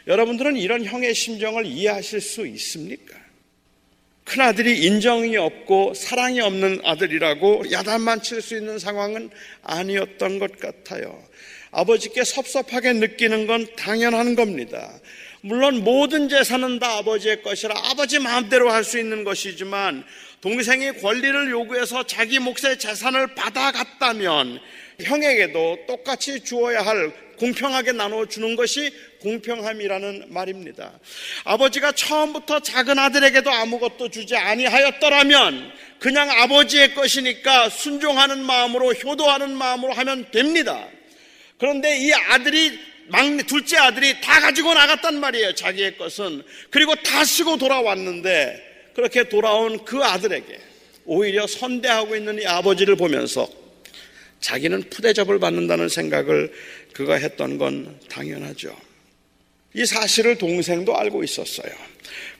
여러분들은 이런 형의 심정을 이해하실 수 있습니까? 큰아들이 인정이 없고 사랑이 없는 아들이라고 야단만 칠 수 있는 상황은 아니었던 것 같아요. 아버지께 섭섭하게 느끼는 건 당연한 겁니다. 물론 모든 재산은 다 아버지의 것이라 아버지 마음대로 할 수 있는 것이지만 동생이 권리를 요구해서 자기 몫의 재산을 받아갔다면 형에게도 똑같이 주어야 할 공평하게 나눠주는 것이 공평함이라는 말입니다. 아버지가 처음부터 작은 아들에게도 아무것도 주지 아니하였더라면 그냥 아버지의 것이니까 순종하는 마음으로 효도하는 마음으로 하면 됩니다. 그런데 이 아들이 막내 둘째 아들이 다 가지고 나갔단 말이에요. 자기의 것은 그리고 다 쓰고 돌아왔는데 그렇게 돌아온 그 아들에게 오히려 선대하고 있는 이 아버지를 보면서 자기는 푸대접을 받는다는 생각을 그가 했던 건 당연하죠. 이 사실을 동생도 알고 있었어요.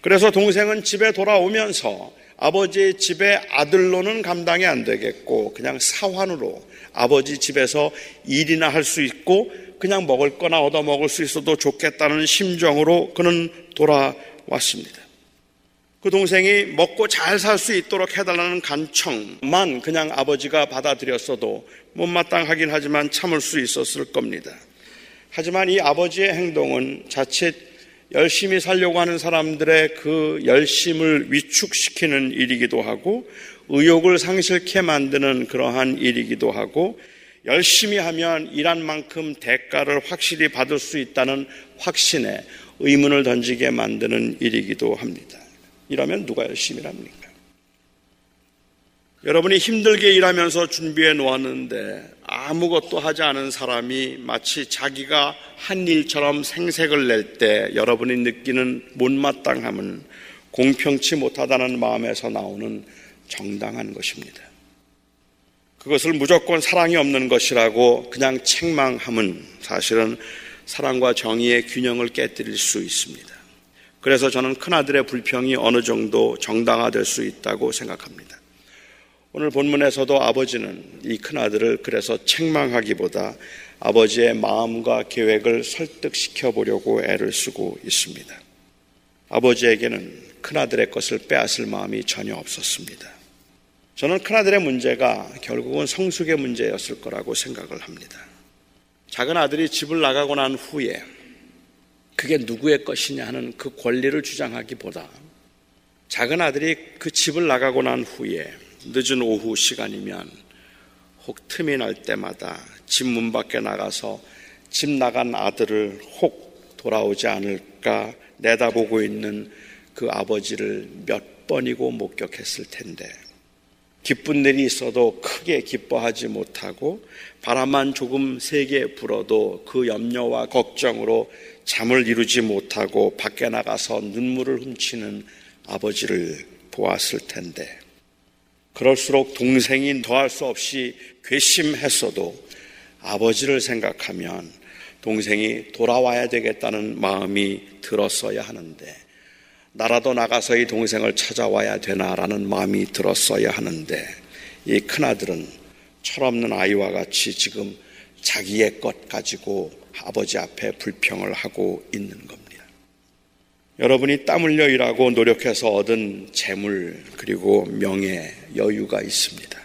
그래서 동생은 집에 돌아오면서 아버지의 집에 아들로는 감당이 안 되겠고 그냥 사환으로 아버지 집에서 일이나 할 수 있고 그냥 먹을 거나 얻어 먹을 수 있어도 좋겠다는 심정으로 그는 돌아왔습니다. 그 동생이 먹고 잘 살 수 있도록 해달라는 간청만 그냥 아버지가 받아들였어도 못마땅하긴 하지만 참을 수 있었을 겁니다. 하지만 이 아버지의 행동은 자칫 열심히 살려고 하는 사람들의 그 열심을 위축시키는 일이기도 하고 의욕을 상실케 만드는 그러한 일이기도 하고 열심히 하면 일한 만큼 대가를 확실히 받을 수 있다는 확신에 의문을 던지게 만드는 일이기도 합니다. 이러면 누가 열심히 합니까? 여러분이 힘들게 일하면서 준비해 놓았는데 아무것도 하지 않은 사람이 마치 자기가 한 일처럼 생색을 낼 때 여러분이 느끼는 못마땅함은 공평치 못하다는 마음에서 나오는 정당한 것입니다. 그것을 무조건 사랑이 없는 것이라고 그냥 책망함은 사실은 사랑과 정의의 균형을 깨뜨릴 수 있습니다. 그래서 저는 큰아들의 불평이 어느 정도 정당화될 수 있다고 생각합니다. 오늘 본문에서도 아버지는 이 큰아들을 그래서 책망하기보다 아버지의 마음과 계획을 설득시켜 보려고 애를 쓰고 있습니다. 아버지에게는 큰아들의 것을 빼앗을 마음이 전혀 없었습니다. 저는 큰아들의 문제가 결국은 성숙의 문제였을 거라고 생각을 합니다. 작은 아들이 집을 나가고 난 후에 그게 누구의 것이냐 하는 그 권리를 주장하기보다 작은 아들이 그 집을 나가고 난 후에 늦은 오후 시간이면 혹 틈이 날 때마다 집 문 밖에 나가서 집 나간 아들을 혹 돌아오지 않을까 내다보고 있는 그 아버지를 몇 번이고 목격했을 텐데 기쁜 일이 있어도 크게 기뻐하지 못하고 바람만 조금 세게 불어도 그 염려와 걱정으로 잠을 이루지 못하고 밖에 나가서 눈물을 훔치는 아버지를 보았을 텐데. 그럴수록 동생이 더할 수 없이 괘씸했어도 아버지를 생각하면 동생이 돌아와야 되겠다는 마음이 들었어야 하는데 나라도 나가서 이 동생을 찾아와야 되나라는 마음이 들었어야 하는데 이 큰아들은 철없는 아이와 같이 지금 자기의 것 가지고 아버지 앞에 불평을 하고 있는 겁니다. 여러분이 땀 흘려 일하고 노력해서 얻은 재물 그리고 명예, 여유가 있습니다.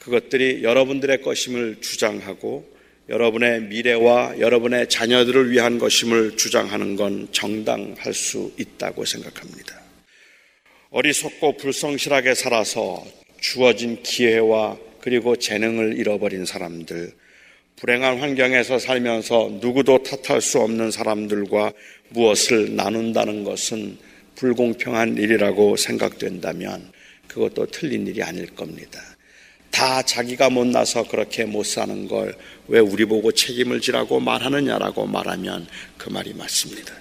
그것들이 여러분들의 것임을 주장하고 여러분의 미래와 여러분의 자녀들을 위한 것임을 주장하는 건 정당할 수 있다고 생각합니다. 어리석고 불성실하게 살아서 주어진 기회와 그리고 재능을 잃어버린 사람들, 불행한 환경에서 살면서 누구도 탓할 수 없는 사람들과 무엇을 나눈다는 것은 불공평한 일이라고 생각된다면 그것도 틀린 일이 아닐 겁니다. 다 자기가 못나서 그렇게 못 사는 걸 왜 우리 보고 책임을 지라고 말하느냐라고 말하면 그 말이 맞습니다.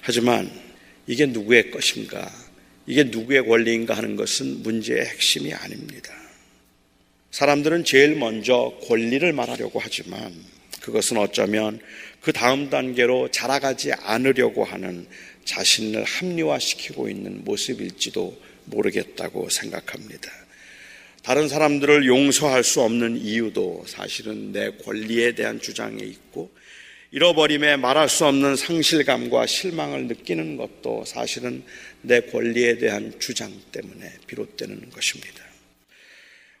하지만 이게 누구의 것인가? 이게 누구의 권리인가 하는 것은 문제의 핵심이 아닙니다. 사람들은 제일 먼저 권리를 말하려고 하지만 그것은 어쩌면 그 다음 단계로 자라가지 않으려고 하는 자신을 합리화시키고 있는 모습일지도 모르겠다고 생각합니다. 다른 사람들을 용서할 수 없는 이유도 사실은 내 권리에 대한 주장에 있고 잃어버림에 말할 수 없는 상실감과 실망을 느끼는 것도 사실은 내 권리에 대한 주장 때문에 비롯되는 것입니다.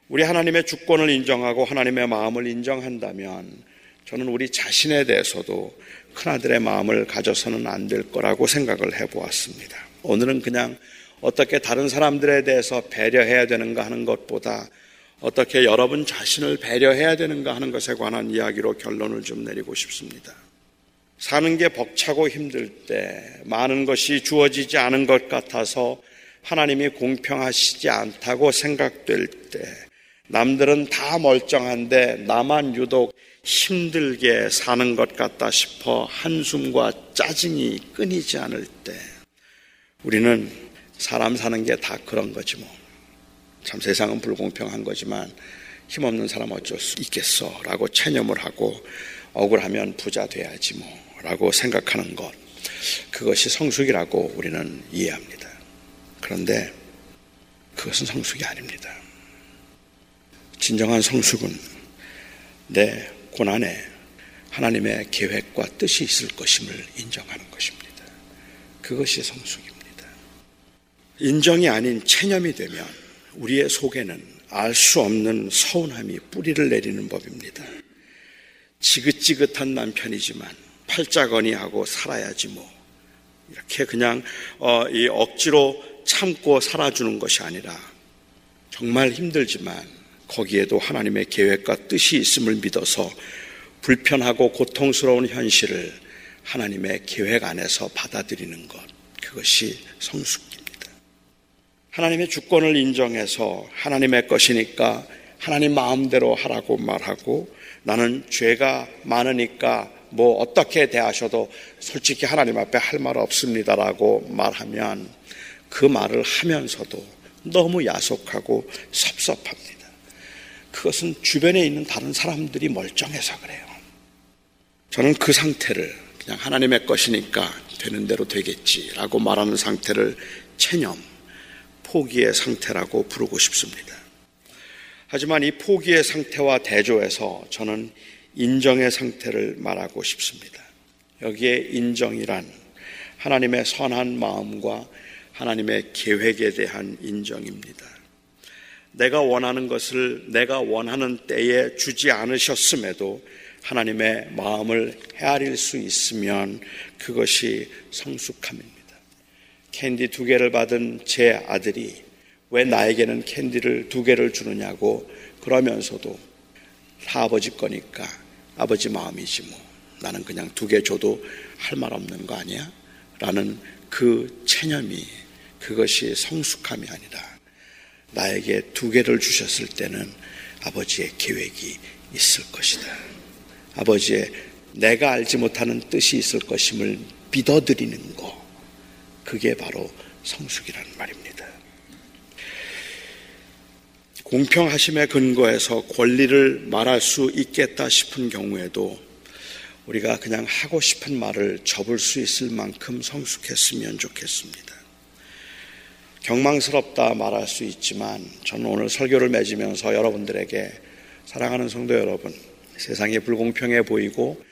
우리 하나님의 주권을 인정하고 하나님의 마음을 인정한다면 저는 우리 자신에 대해서도 큰아들의 마음을 가져서는 안 될 거라고 생각을 해보았습니다. 오늘은 그냥 어떻게 다른 사람들에 대해서 배려해야 되는가 하는 것보다 어떻게 여러분 자신을 배려해야 되는가 하는 것에 관한 이야기로 결론을 좀 내리고 싶습니다. 사는 게 벅차고 힘들 때 많은 것이 주어지지 않은 것 같아서 하나님이 공평하시지 않다고 생각될 때 남들은 다 멀쩡한데 나만 유독 힘들게 사는 것 같다 싶어 한숨과 짜증이 끊이지 않을 때 우리는 사람 사는 게 다 그런 거지 뭐. 참 세상은 불공평한 거지만 힘없는 사람 어쩔 수 있겠어 라고 체념을 하고 억울하면 부자 돼야지 뭐 라고 생각하는 것. 그것이 성숙이라고 우리는 이해합니다. 그런데 그것은 성숙이 아닙니다. 진정한 성숙은 내 고난에 하나님의 계획과 뜻이 있을 것임을 인정하는 것입니다. 그것이 성숙입니다. 인정이 아닌 체념이 되면 우리의 속에는 알 수 없는 서운함이 뿌리를 내리는 법입니다. 지긋지긋한 남편이지만 팔자거니하고 살아야지 뭐 이렇게 그냥 어, 이 억지로 참고 살아주는 것이 아니라 정말 힘들지만 거기에도 하나님의 계획과 뜻이 있음을 믿어서 불편하고 고통스러운 현실을 하나님의 계획 안에서 받아들이는 것 그것이 성숙입니다. 하나님의 주권을 인정해서 하나님의 것이니까 하나님 마음대로 하라고 말하고 나는 죄가 많으니까 뭐 어떻게 대하셔도 솔직히 하나님 앞에 할 말 없습니다라고 말하면 그 말을 하면서도 너무 야속하고 섭섭합니다. 그것은 주변에 있는 다른 사람들이 멀쩡해서 그래요. 저는 그 상태를 그냥 하나님의 것이니까 되는 대로 되겠지라고 말하는 상태를 체념, 포기의 상태라고 부르고 싶습니다. 하지만 이 포기의 상태와 대조해서 저는 인정의 상태를 말하고 싶습니다. 여기에 인정이란 하나님의 선한 마음과 하나님의 계획에 대한 인정입니다. 내가 원하는 것을 내가 원하는 때에 주지 않으셨음에도 하나님의 마음을 헤아릴 수 있으면 그것이 성숙함입니다. 캔디 두 개를 받은 제 아들이 왜 나에게는 캔디를 두 개를 주느냐고 그러면서도 다 아버지 거니까 아버지 마음이지 뭐. 나는 그냥 두 개 줘도 할 말 없는 거 아니야? 라는 그 체념이 그것이 성숙함이 아니라 나에게 두 개를 주셨을 때는 아버지의 계획이 있을 것이다. 아버지의 내가 알지 못하는 뜻이 있을 것임을 믿어드리는 거. 그게 바로 성숙이라는 말입니다. 공평하심의 근거에서 권리를 말할 수 있겠다 싶은 경우에도 우리가 그냥 하고 싶은 말을 접을 수 있을 만큼 성숙했으면 좋겠습니다. 경망스럽다 말할 수 있지만 저는 오늘 설교를 맺으면서 여러분들에게 사랑하는 성도 여러분, 세상이 불공평해 보이고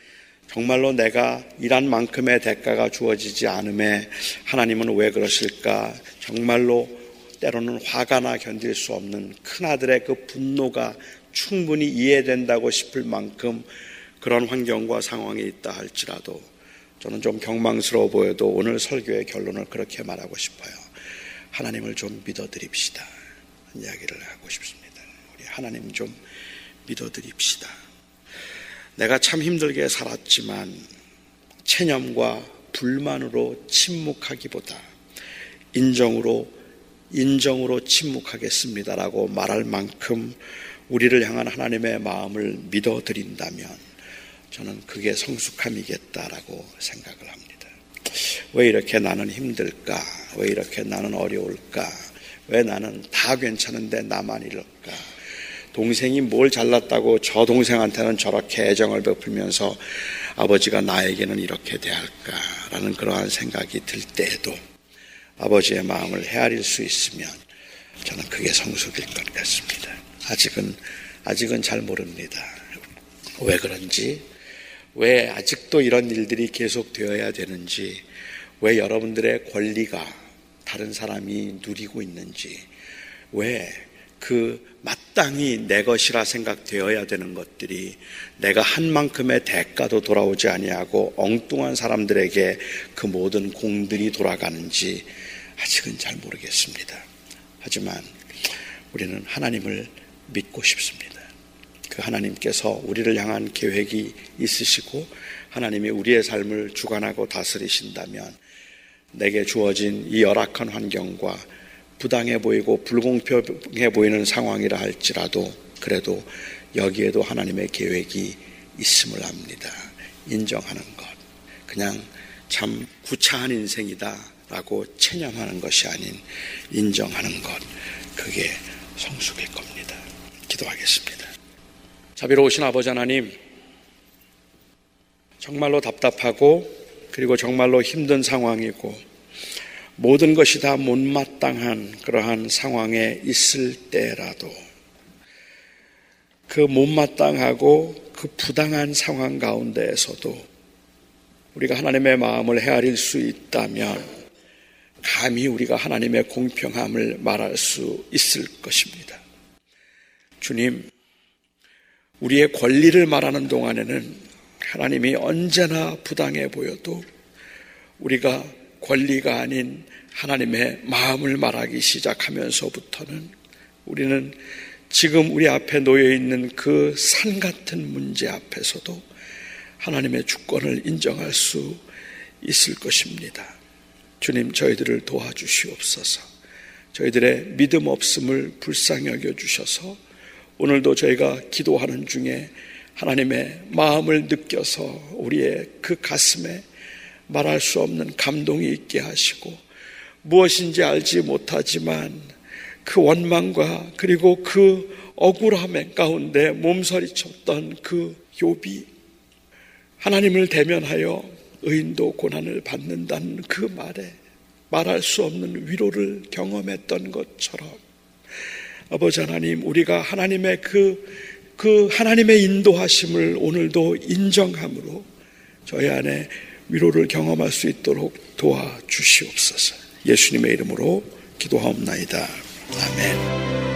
정말로 내가 일한 만큼의 대가가 주어지지 않음에 하나님은 왜 그러실까? 정말로 때로는 화가 나 견딜 수 없는 큰아들의 그 분노가 충분히 이해된다고 싶을 만큼 그런 환경과 상황이 있다 할지라도 저는 좀 경망스러워 보여도 오늘 설교의 결론을 그렇게 말하고 싶어요. 하나님을 좀 믿어드립시다. 이야기를 하고 싶습니다. 우리 하나님 좀 믿어드립시다. 내가 참 힘들게 살았지만 체념과 불만으로 침묵하기보다 인정으로 인정으로 침묵하겠습니다라고 말할 만큼 우리를 향한 하나님의 마음을 믿어 드린다면 저는 그게 성숙함이겠다라고 생각을 합니다. 왜 이렇게 나는 힘들까? 왜 이렇게 나는 어려울까? 왜 나는 다 괜찮은데 나만 이럴까? 동생이 뭘 잘났다고 저 동생한테는 저렇게 애정을 베풀면서 아버지가 나에게는 이렇게 대할까라는 그러한 생각이 들 때에도 아버지의 마음을 헤아릴 수 있으면 저는 그게 성숙일 것 같습니다. 아직은 아직은 잘 모릅니다. 왜 그런지 왜 아직도 이런 일들이 계속 되어야 되는지 왜 여러분들의 권리가 다른 사람이 누리고 있는지 왜 그 마땅히 내 것이라 생각되어야 되는 것들이 내가 한 만큼의 대가도 돌아오지 아니하고 엉뚱한 사람들에게 그 모든 공들이 돌아가는지 아직은 잘 모르겠습니다. 하지만 우리는 하나님을 믿고 싶습니다. 그 하나님께서 우리를 향한 계획이 있으시고 하나님이 우리의 삶을 주관하고 다스리신다면 내게 주어진 이 열악한 환경과 부당해 보이고 불공평해 보이는 상황이라 할지라도 그래도 여기에도 하나님의 계획이 있음을 압니다. 인정하는 것. 그냥 참 구차한 인생이다. 라고 체념하는 것이 아닌 인정하는 것. 그게 성숙일 겁니다. 기도하겠습니다. 자비로우신 아버지 하나님, 정말로 답답하고 그리고 정말로 힘든 상황이고 모든 것이 다 못마땅한 그러한 상황에 있을 때라도 그 못마땅하고 그 부당한 상황 가운데에서도 우리가 하나님의 마음을 헤아릴 수 있다면 감히 우리가 하나님의 공평함을 말할 수 있을 것입니다. 주님, 우리의 권리를 말하는 동안에는 하나님이 언제나 부당해 보여도 우리가 권리가 아닌 하나님의 마음을 말하기 시작하면서부터는 우리는 지금 우리 앞에 놓여 있는 그 산 같은 문제 앞에서도 하나님의 주권을 인정할 수 있을 것입니다. 주님 저희들을 도와주시옵소서. 저희들의 믿음 없음을 불쌍히 여겨 주셔서 오늘도 저희가 기도하는 중에 하나님의 마음을 느껴서 우리의 그 가슴에 말할 수 없는 감동이 있게 하시고 무엇인지 알지 못하지만 그 원망과 그리고 그 억울함의 가운데 몸서리쳤던 그 욥이 하나님을 대면하여 의인도 고난을 받는다는 그 말에 말할 수 없는 위로를 경험했던 것처럼 아버지 하나님 우리가 하나님의 그, 그 하나님의 인도하심을 오늘도 인정함으로 저희 안에 위로를 경험할 수 있도록 도와주시옵소서 예수님의 이름으로 기도하옵나이다. 아멘.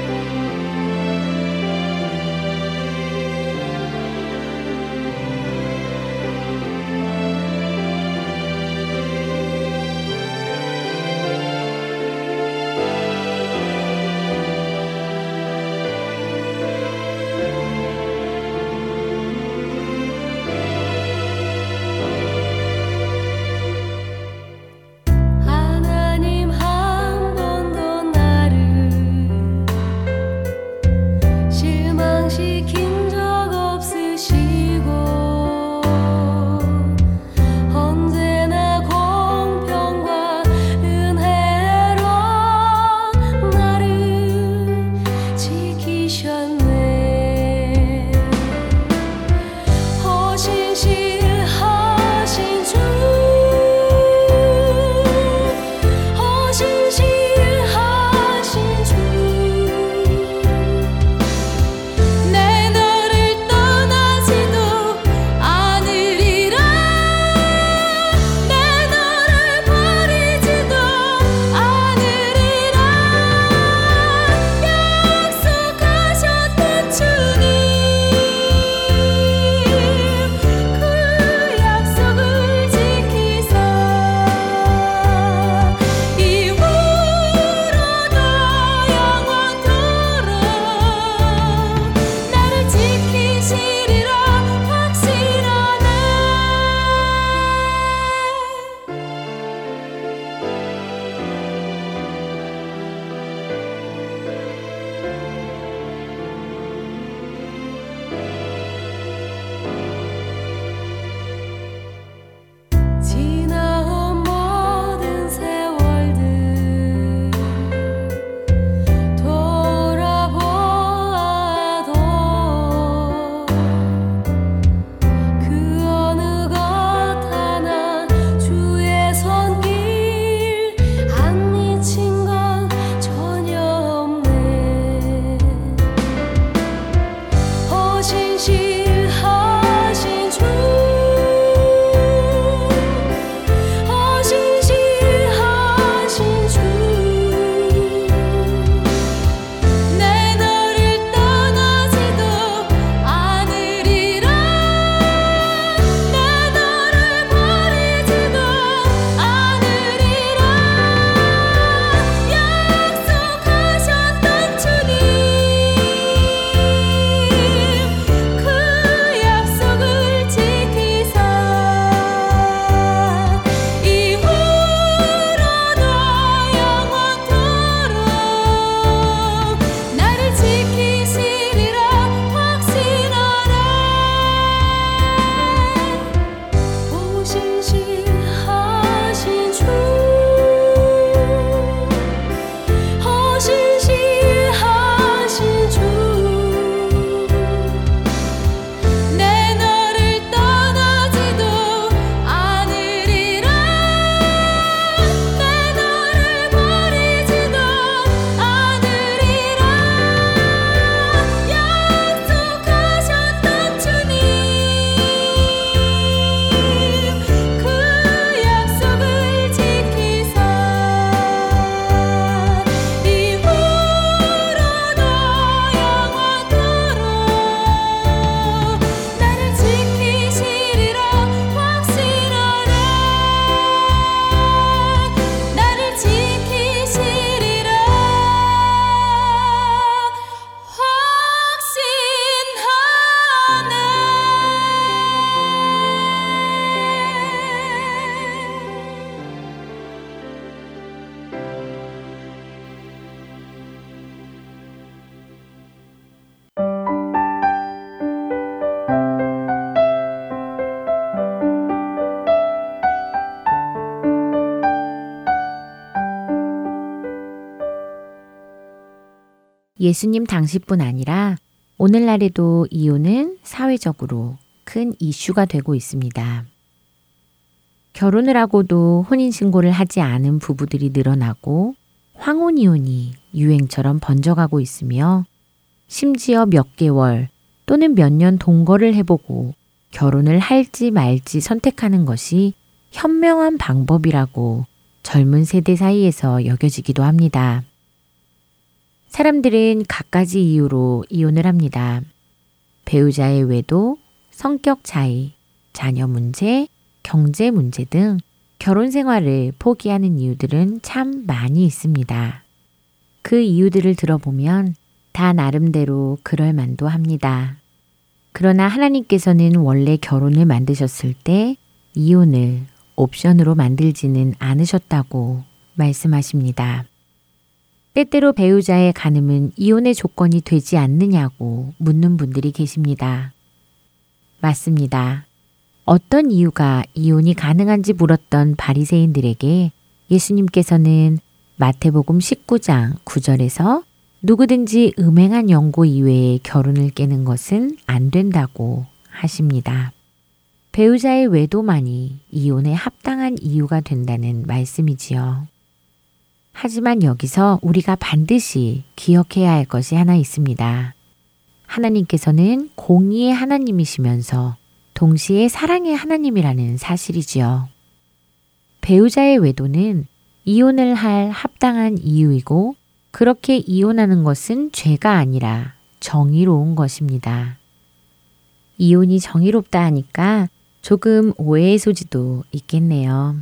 예수님 당시뿐 아니라 오늘날에도 이혼은 사회적으로 큰 이슈가 되고 있습니다. 결혼을 하고도 혼인신고를 하지 않은 부부들이 늘어나고 황혼이혼이 유행처럼 번져가고 있으며 심지어 몇 개월 또는 몇 년 동거를 해보고 결혼을 할지 말지 선택하는 것이 현명한 방법이라고 젊은 세대 사이에서 여겨지기도 합니다. 사람들은 갖가지 이유로 이혼을 합니다. 배우자의 외도, 성격 차이, 자녀 문제, 경제 문제 등 결혼 생활을 포기하는 이유들은 참 많이 있습니다. 그 이유들을 들어보면 다 나름대로 그럴 만도 합니다. 그러나 하나님께서는 원래 결혼을 만드셨을 때 이혼을 옵션으로 만들지는 않으셨다고 말씀하십니다. 때때로 배우자의 가늠은 이혼의 조건이 되지 않느냐고 묻는 분들이 계십니다. 맞습니다. 어떤 이유가 이혼이 가능한지 물었던 바리새인들에게 예수님께서는 마태복음 19장 9절에서 누구든지 음행한 연고 이외에 결혼을 깨는 것은 안 된다고 하십니다. 배우자의 외도만이 이혼에 합당한 이유가 된다는 말씀이지요. 하지만 여기서 우리가 반드시 기억해야 할 것이 하나 있습니다. 하나님께서는 공의의 하나님이시면서 동시에 사랑의 하나님이라는 사실이지요. 배우자의 외도는 이혼을 할 합당한 이유이고 그렇게 이혼하는 것은 죄가 아니라 정의로운 것입니다. 이혼이 정의롭다 하니까 조금 오해의 소지도 있겠네요.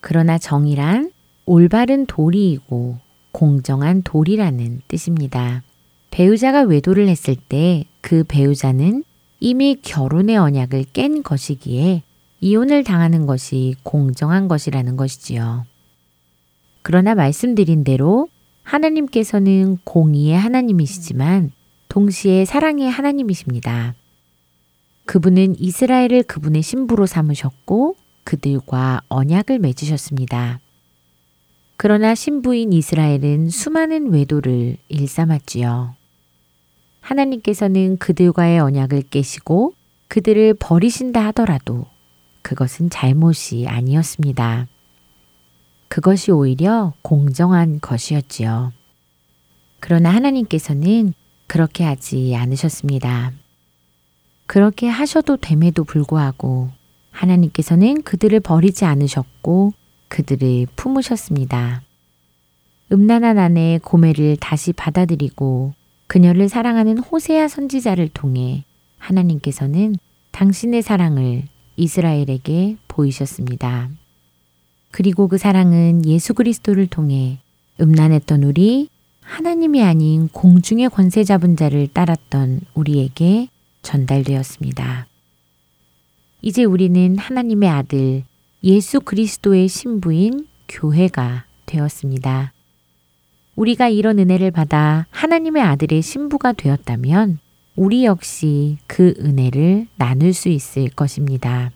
그러나 정의란 올바른 도리이고 공정한 도리라는 뜻입니다. 배우자가 외도를 했을 때 그 배우자는 이미 결혼의 언약을 깬 것이기에 이혼을 당하는 것이 공정한 것이라는 것이지요. 그러나 말씀드린 대로 하나님께서는 공의의 하나님이시지만 동시에 사랑의 하나님이십니다. 그분은 이스라엘을 그분의 신부로 삼으셨고 그들과 언약을 맺으셨습니다. 그러나 신부인 이스라엘은 수많은 외도를 일삼았지요. 하나님께서는 그들과의 언약을 깨시고 그들을 버리신다 하더라도 그것은 잘못이 아니었습니다. 그것이 오히려 공정한 것이었지요. 그러나 하나님께서는 그렇게 하지 않으셨습니다. 그렇게 하셔도 됨에도 불구하고 하나님께서는 그들을 버리지 않으셨고 그들을 품으셨습니다. 음란한 아내 고매를 다시 받아들이고 그녀를 사랑하는 호세아 선지자를 통해 하나님께서는 당신의 사랑을 이스라엘에게 보이셨습니다. 그리고 그 사랑은 예수 그리스도를 통해 음란했던 우리 하나님이 아닌 공중의 권세 잡은 자를 따랐던 우리에게 전달되었습니다. 이제 우리는 하나님의 아들 예수 그리스도의 신부인 교회가 되었습니다. 우리가 이런 은혜를 받아 하나님의 아들의 신부가 되었다면 우리 역시 그 은혜를 나눌 수 있을 것입니다.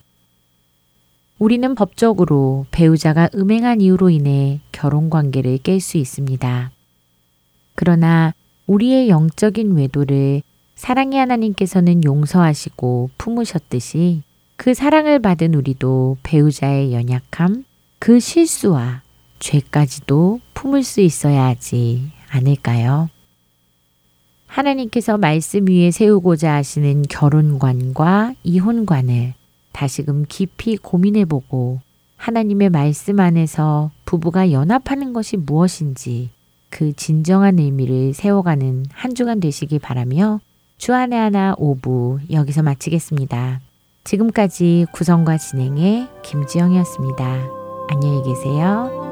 우리는 법적으로 배우자가 음행한 이유로 인해 결혼 관계를 깰 수 있습니다. 그러나 우리의 영적인 외도를 사랑의 하나님께서는 용서하시고 품으셨듯이 그 사랑을 받은 우리도 배우자의 연약함, 그 실수와 죄까지도 품을 수 있어야 하지 않을까요? 하나님께서 말씀 위에 세우고자 하시는 결혼관과 이혼관을 다시금 깊이 고민해 보고 하나님의 말씀 안에서 부부가 연합하는 것이 무엇인지 그 진정한 의미를 세워가는 한 주간 되시기 바라며 주안의 하나 오부 여기서 마치겠습니다. 지금까지 구성과 진행의 김지영이었습니다. 안녕히 계세요.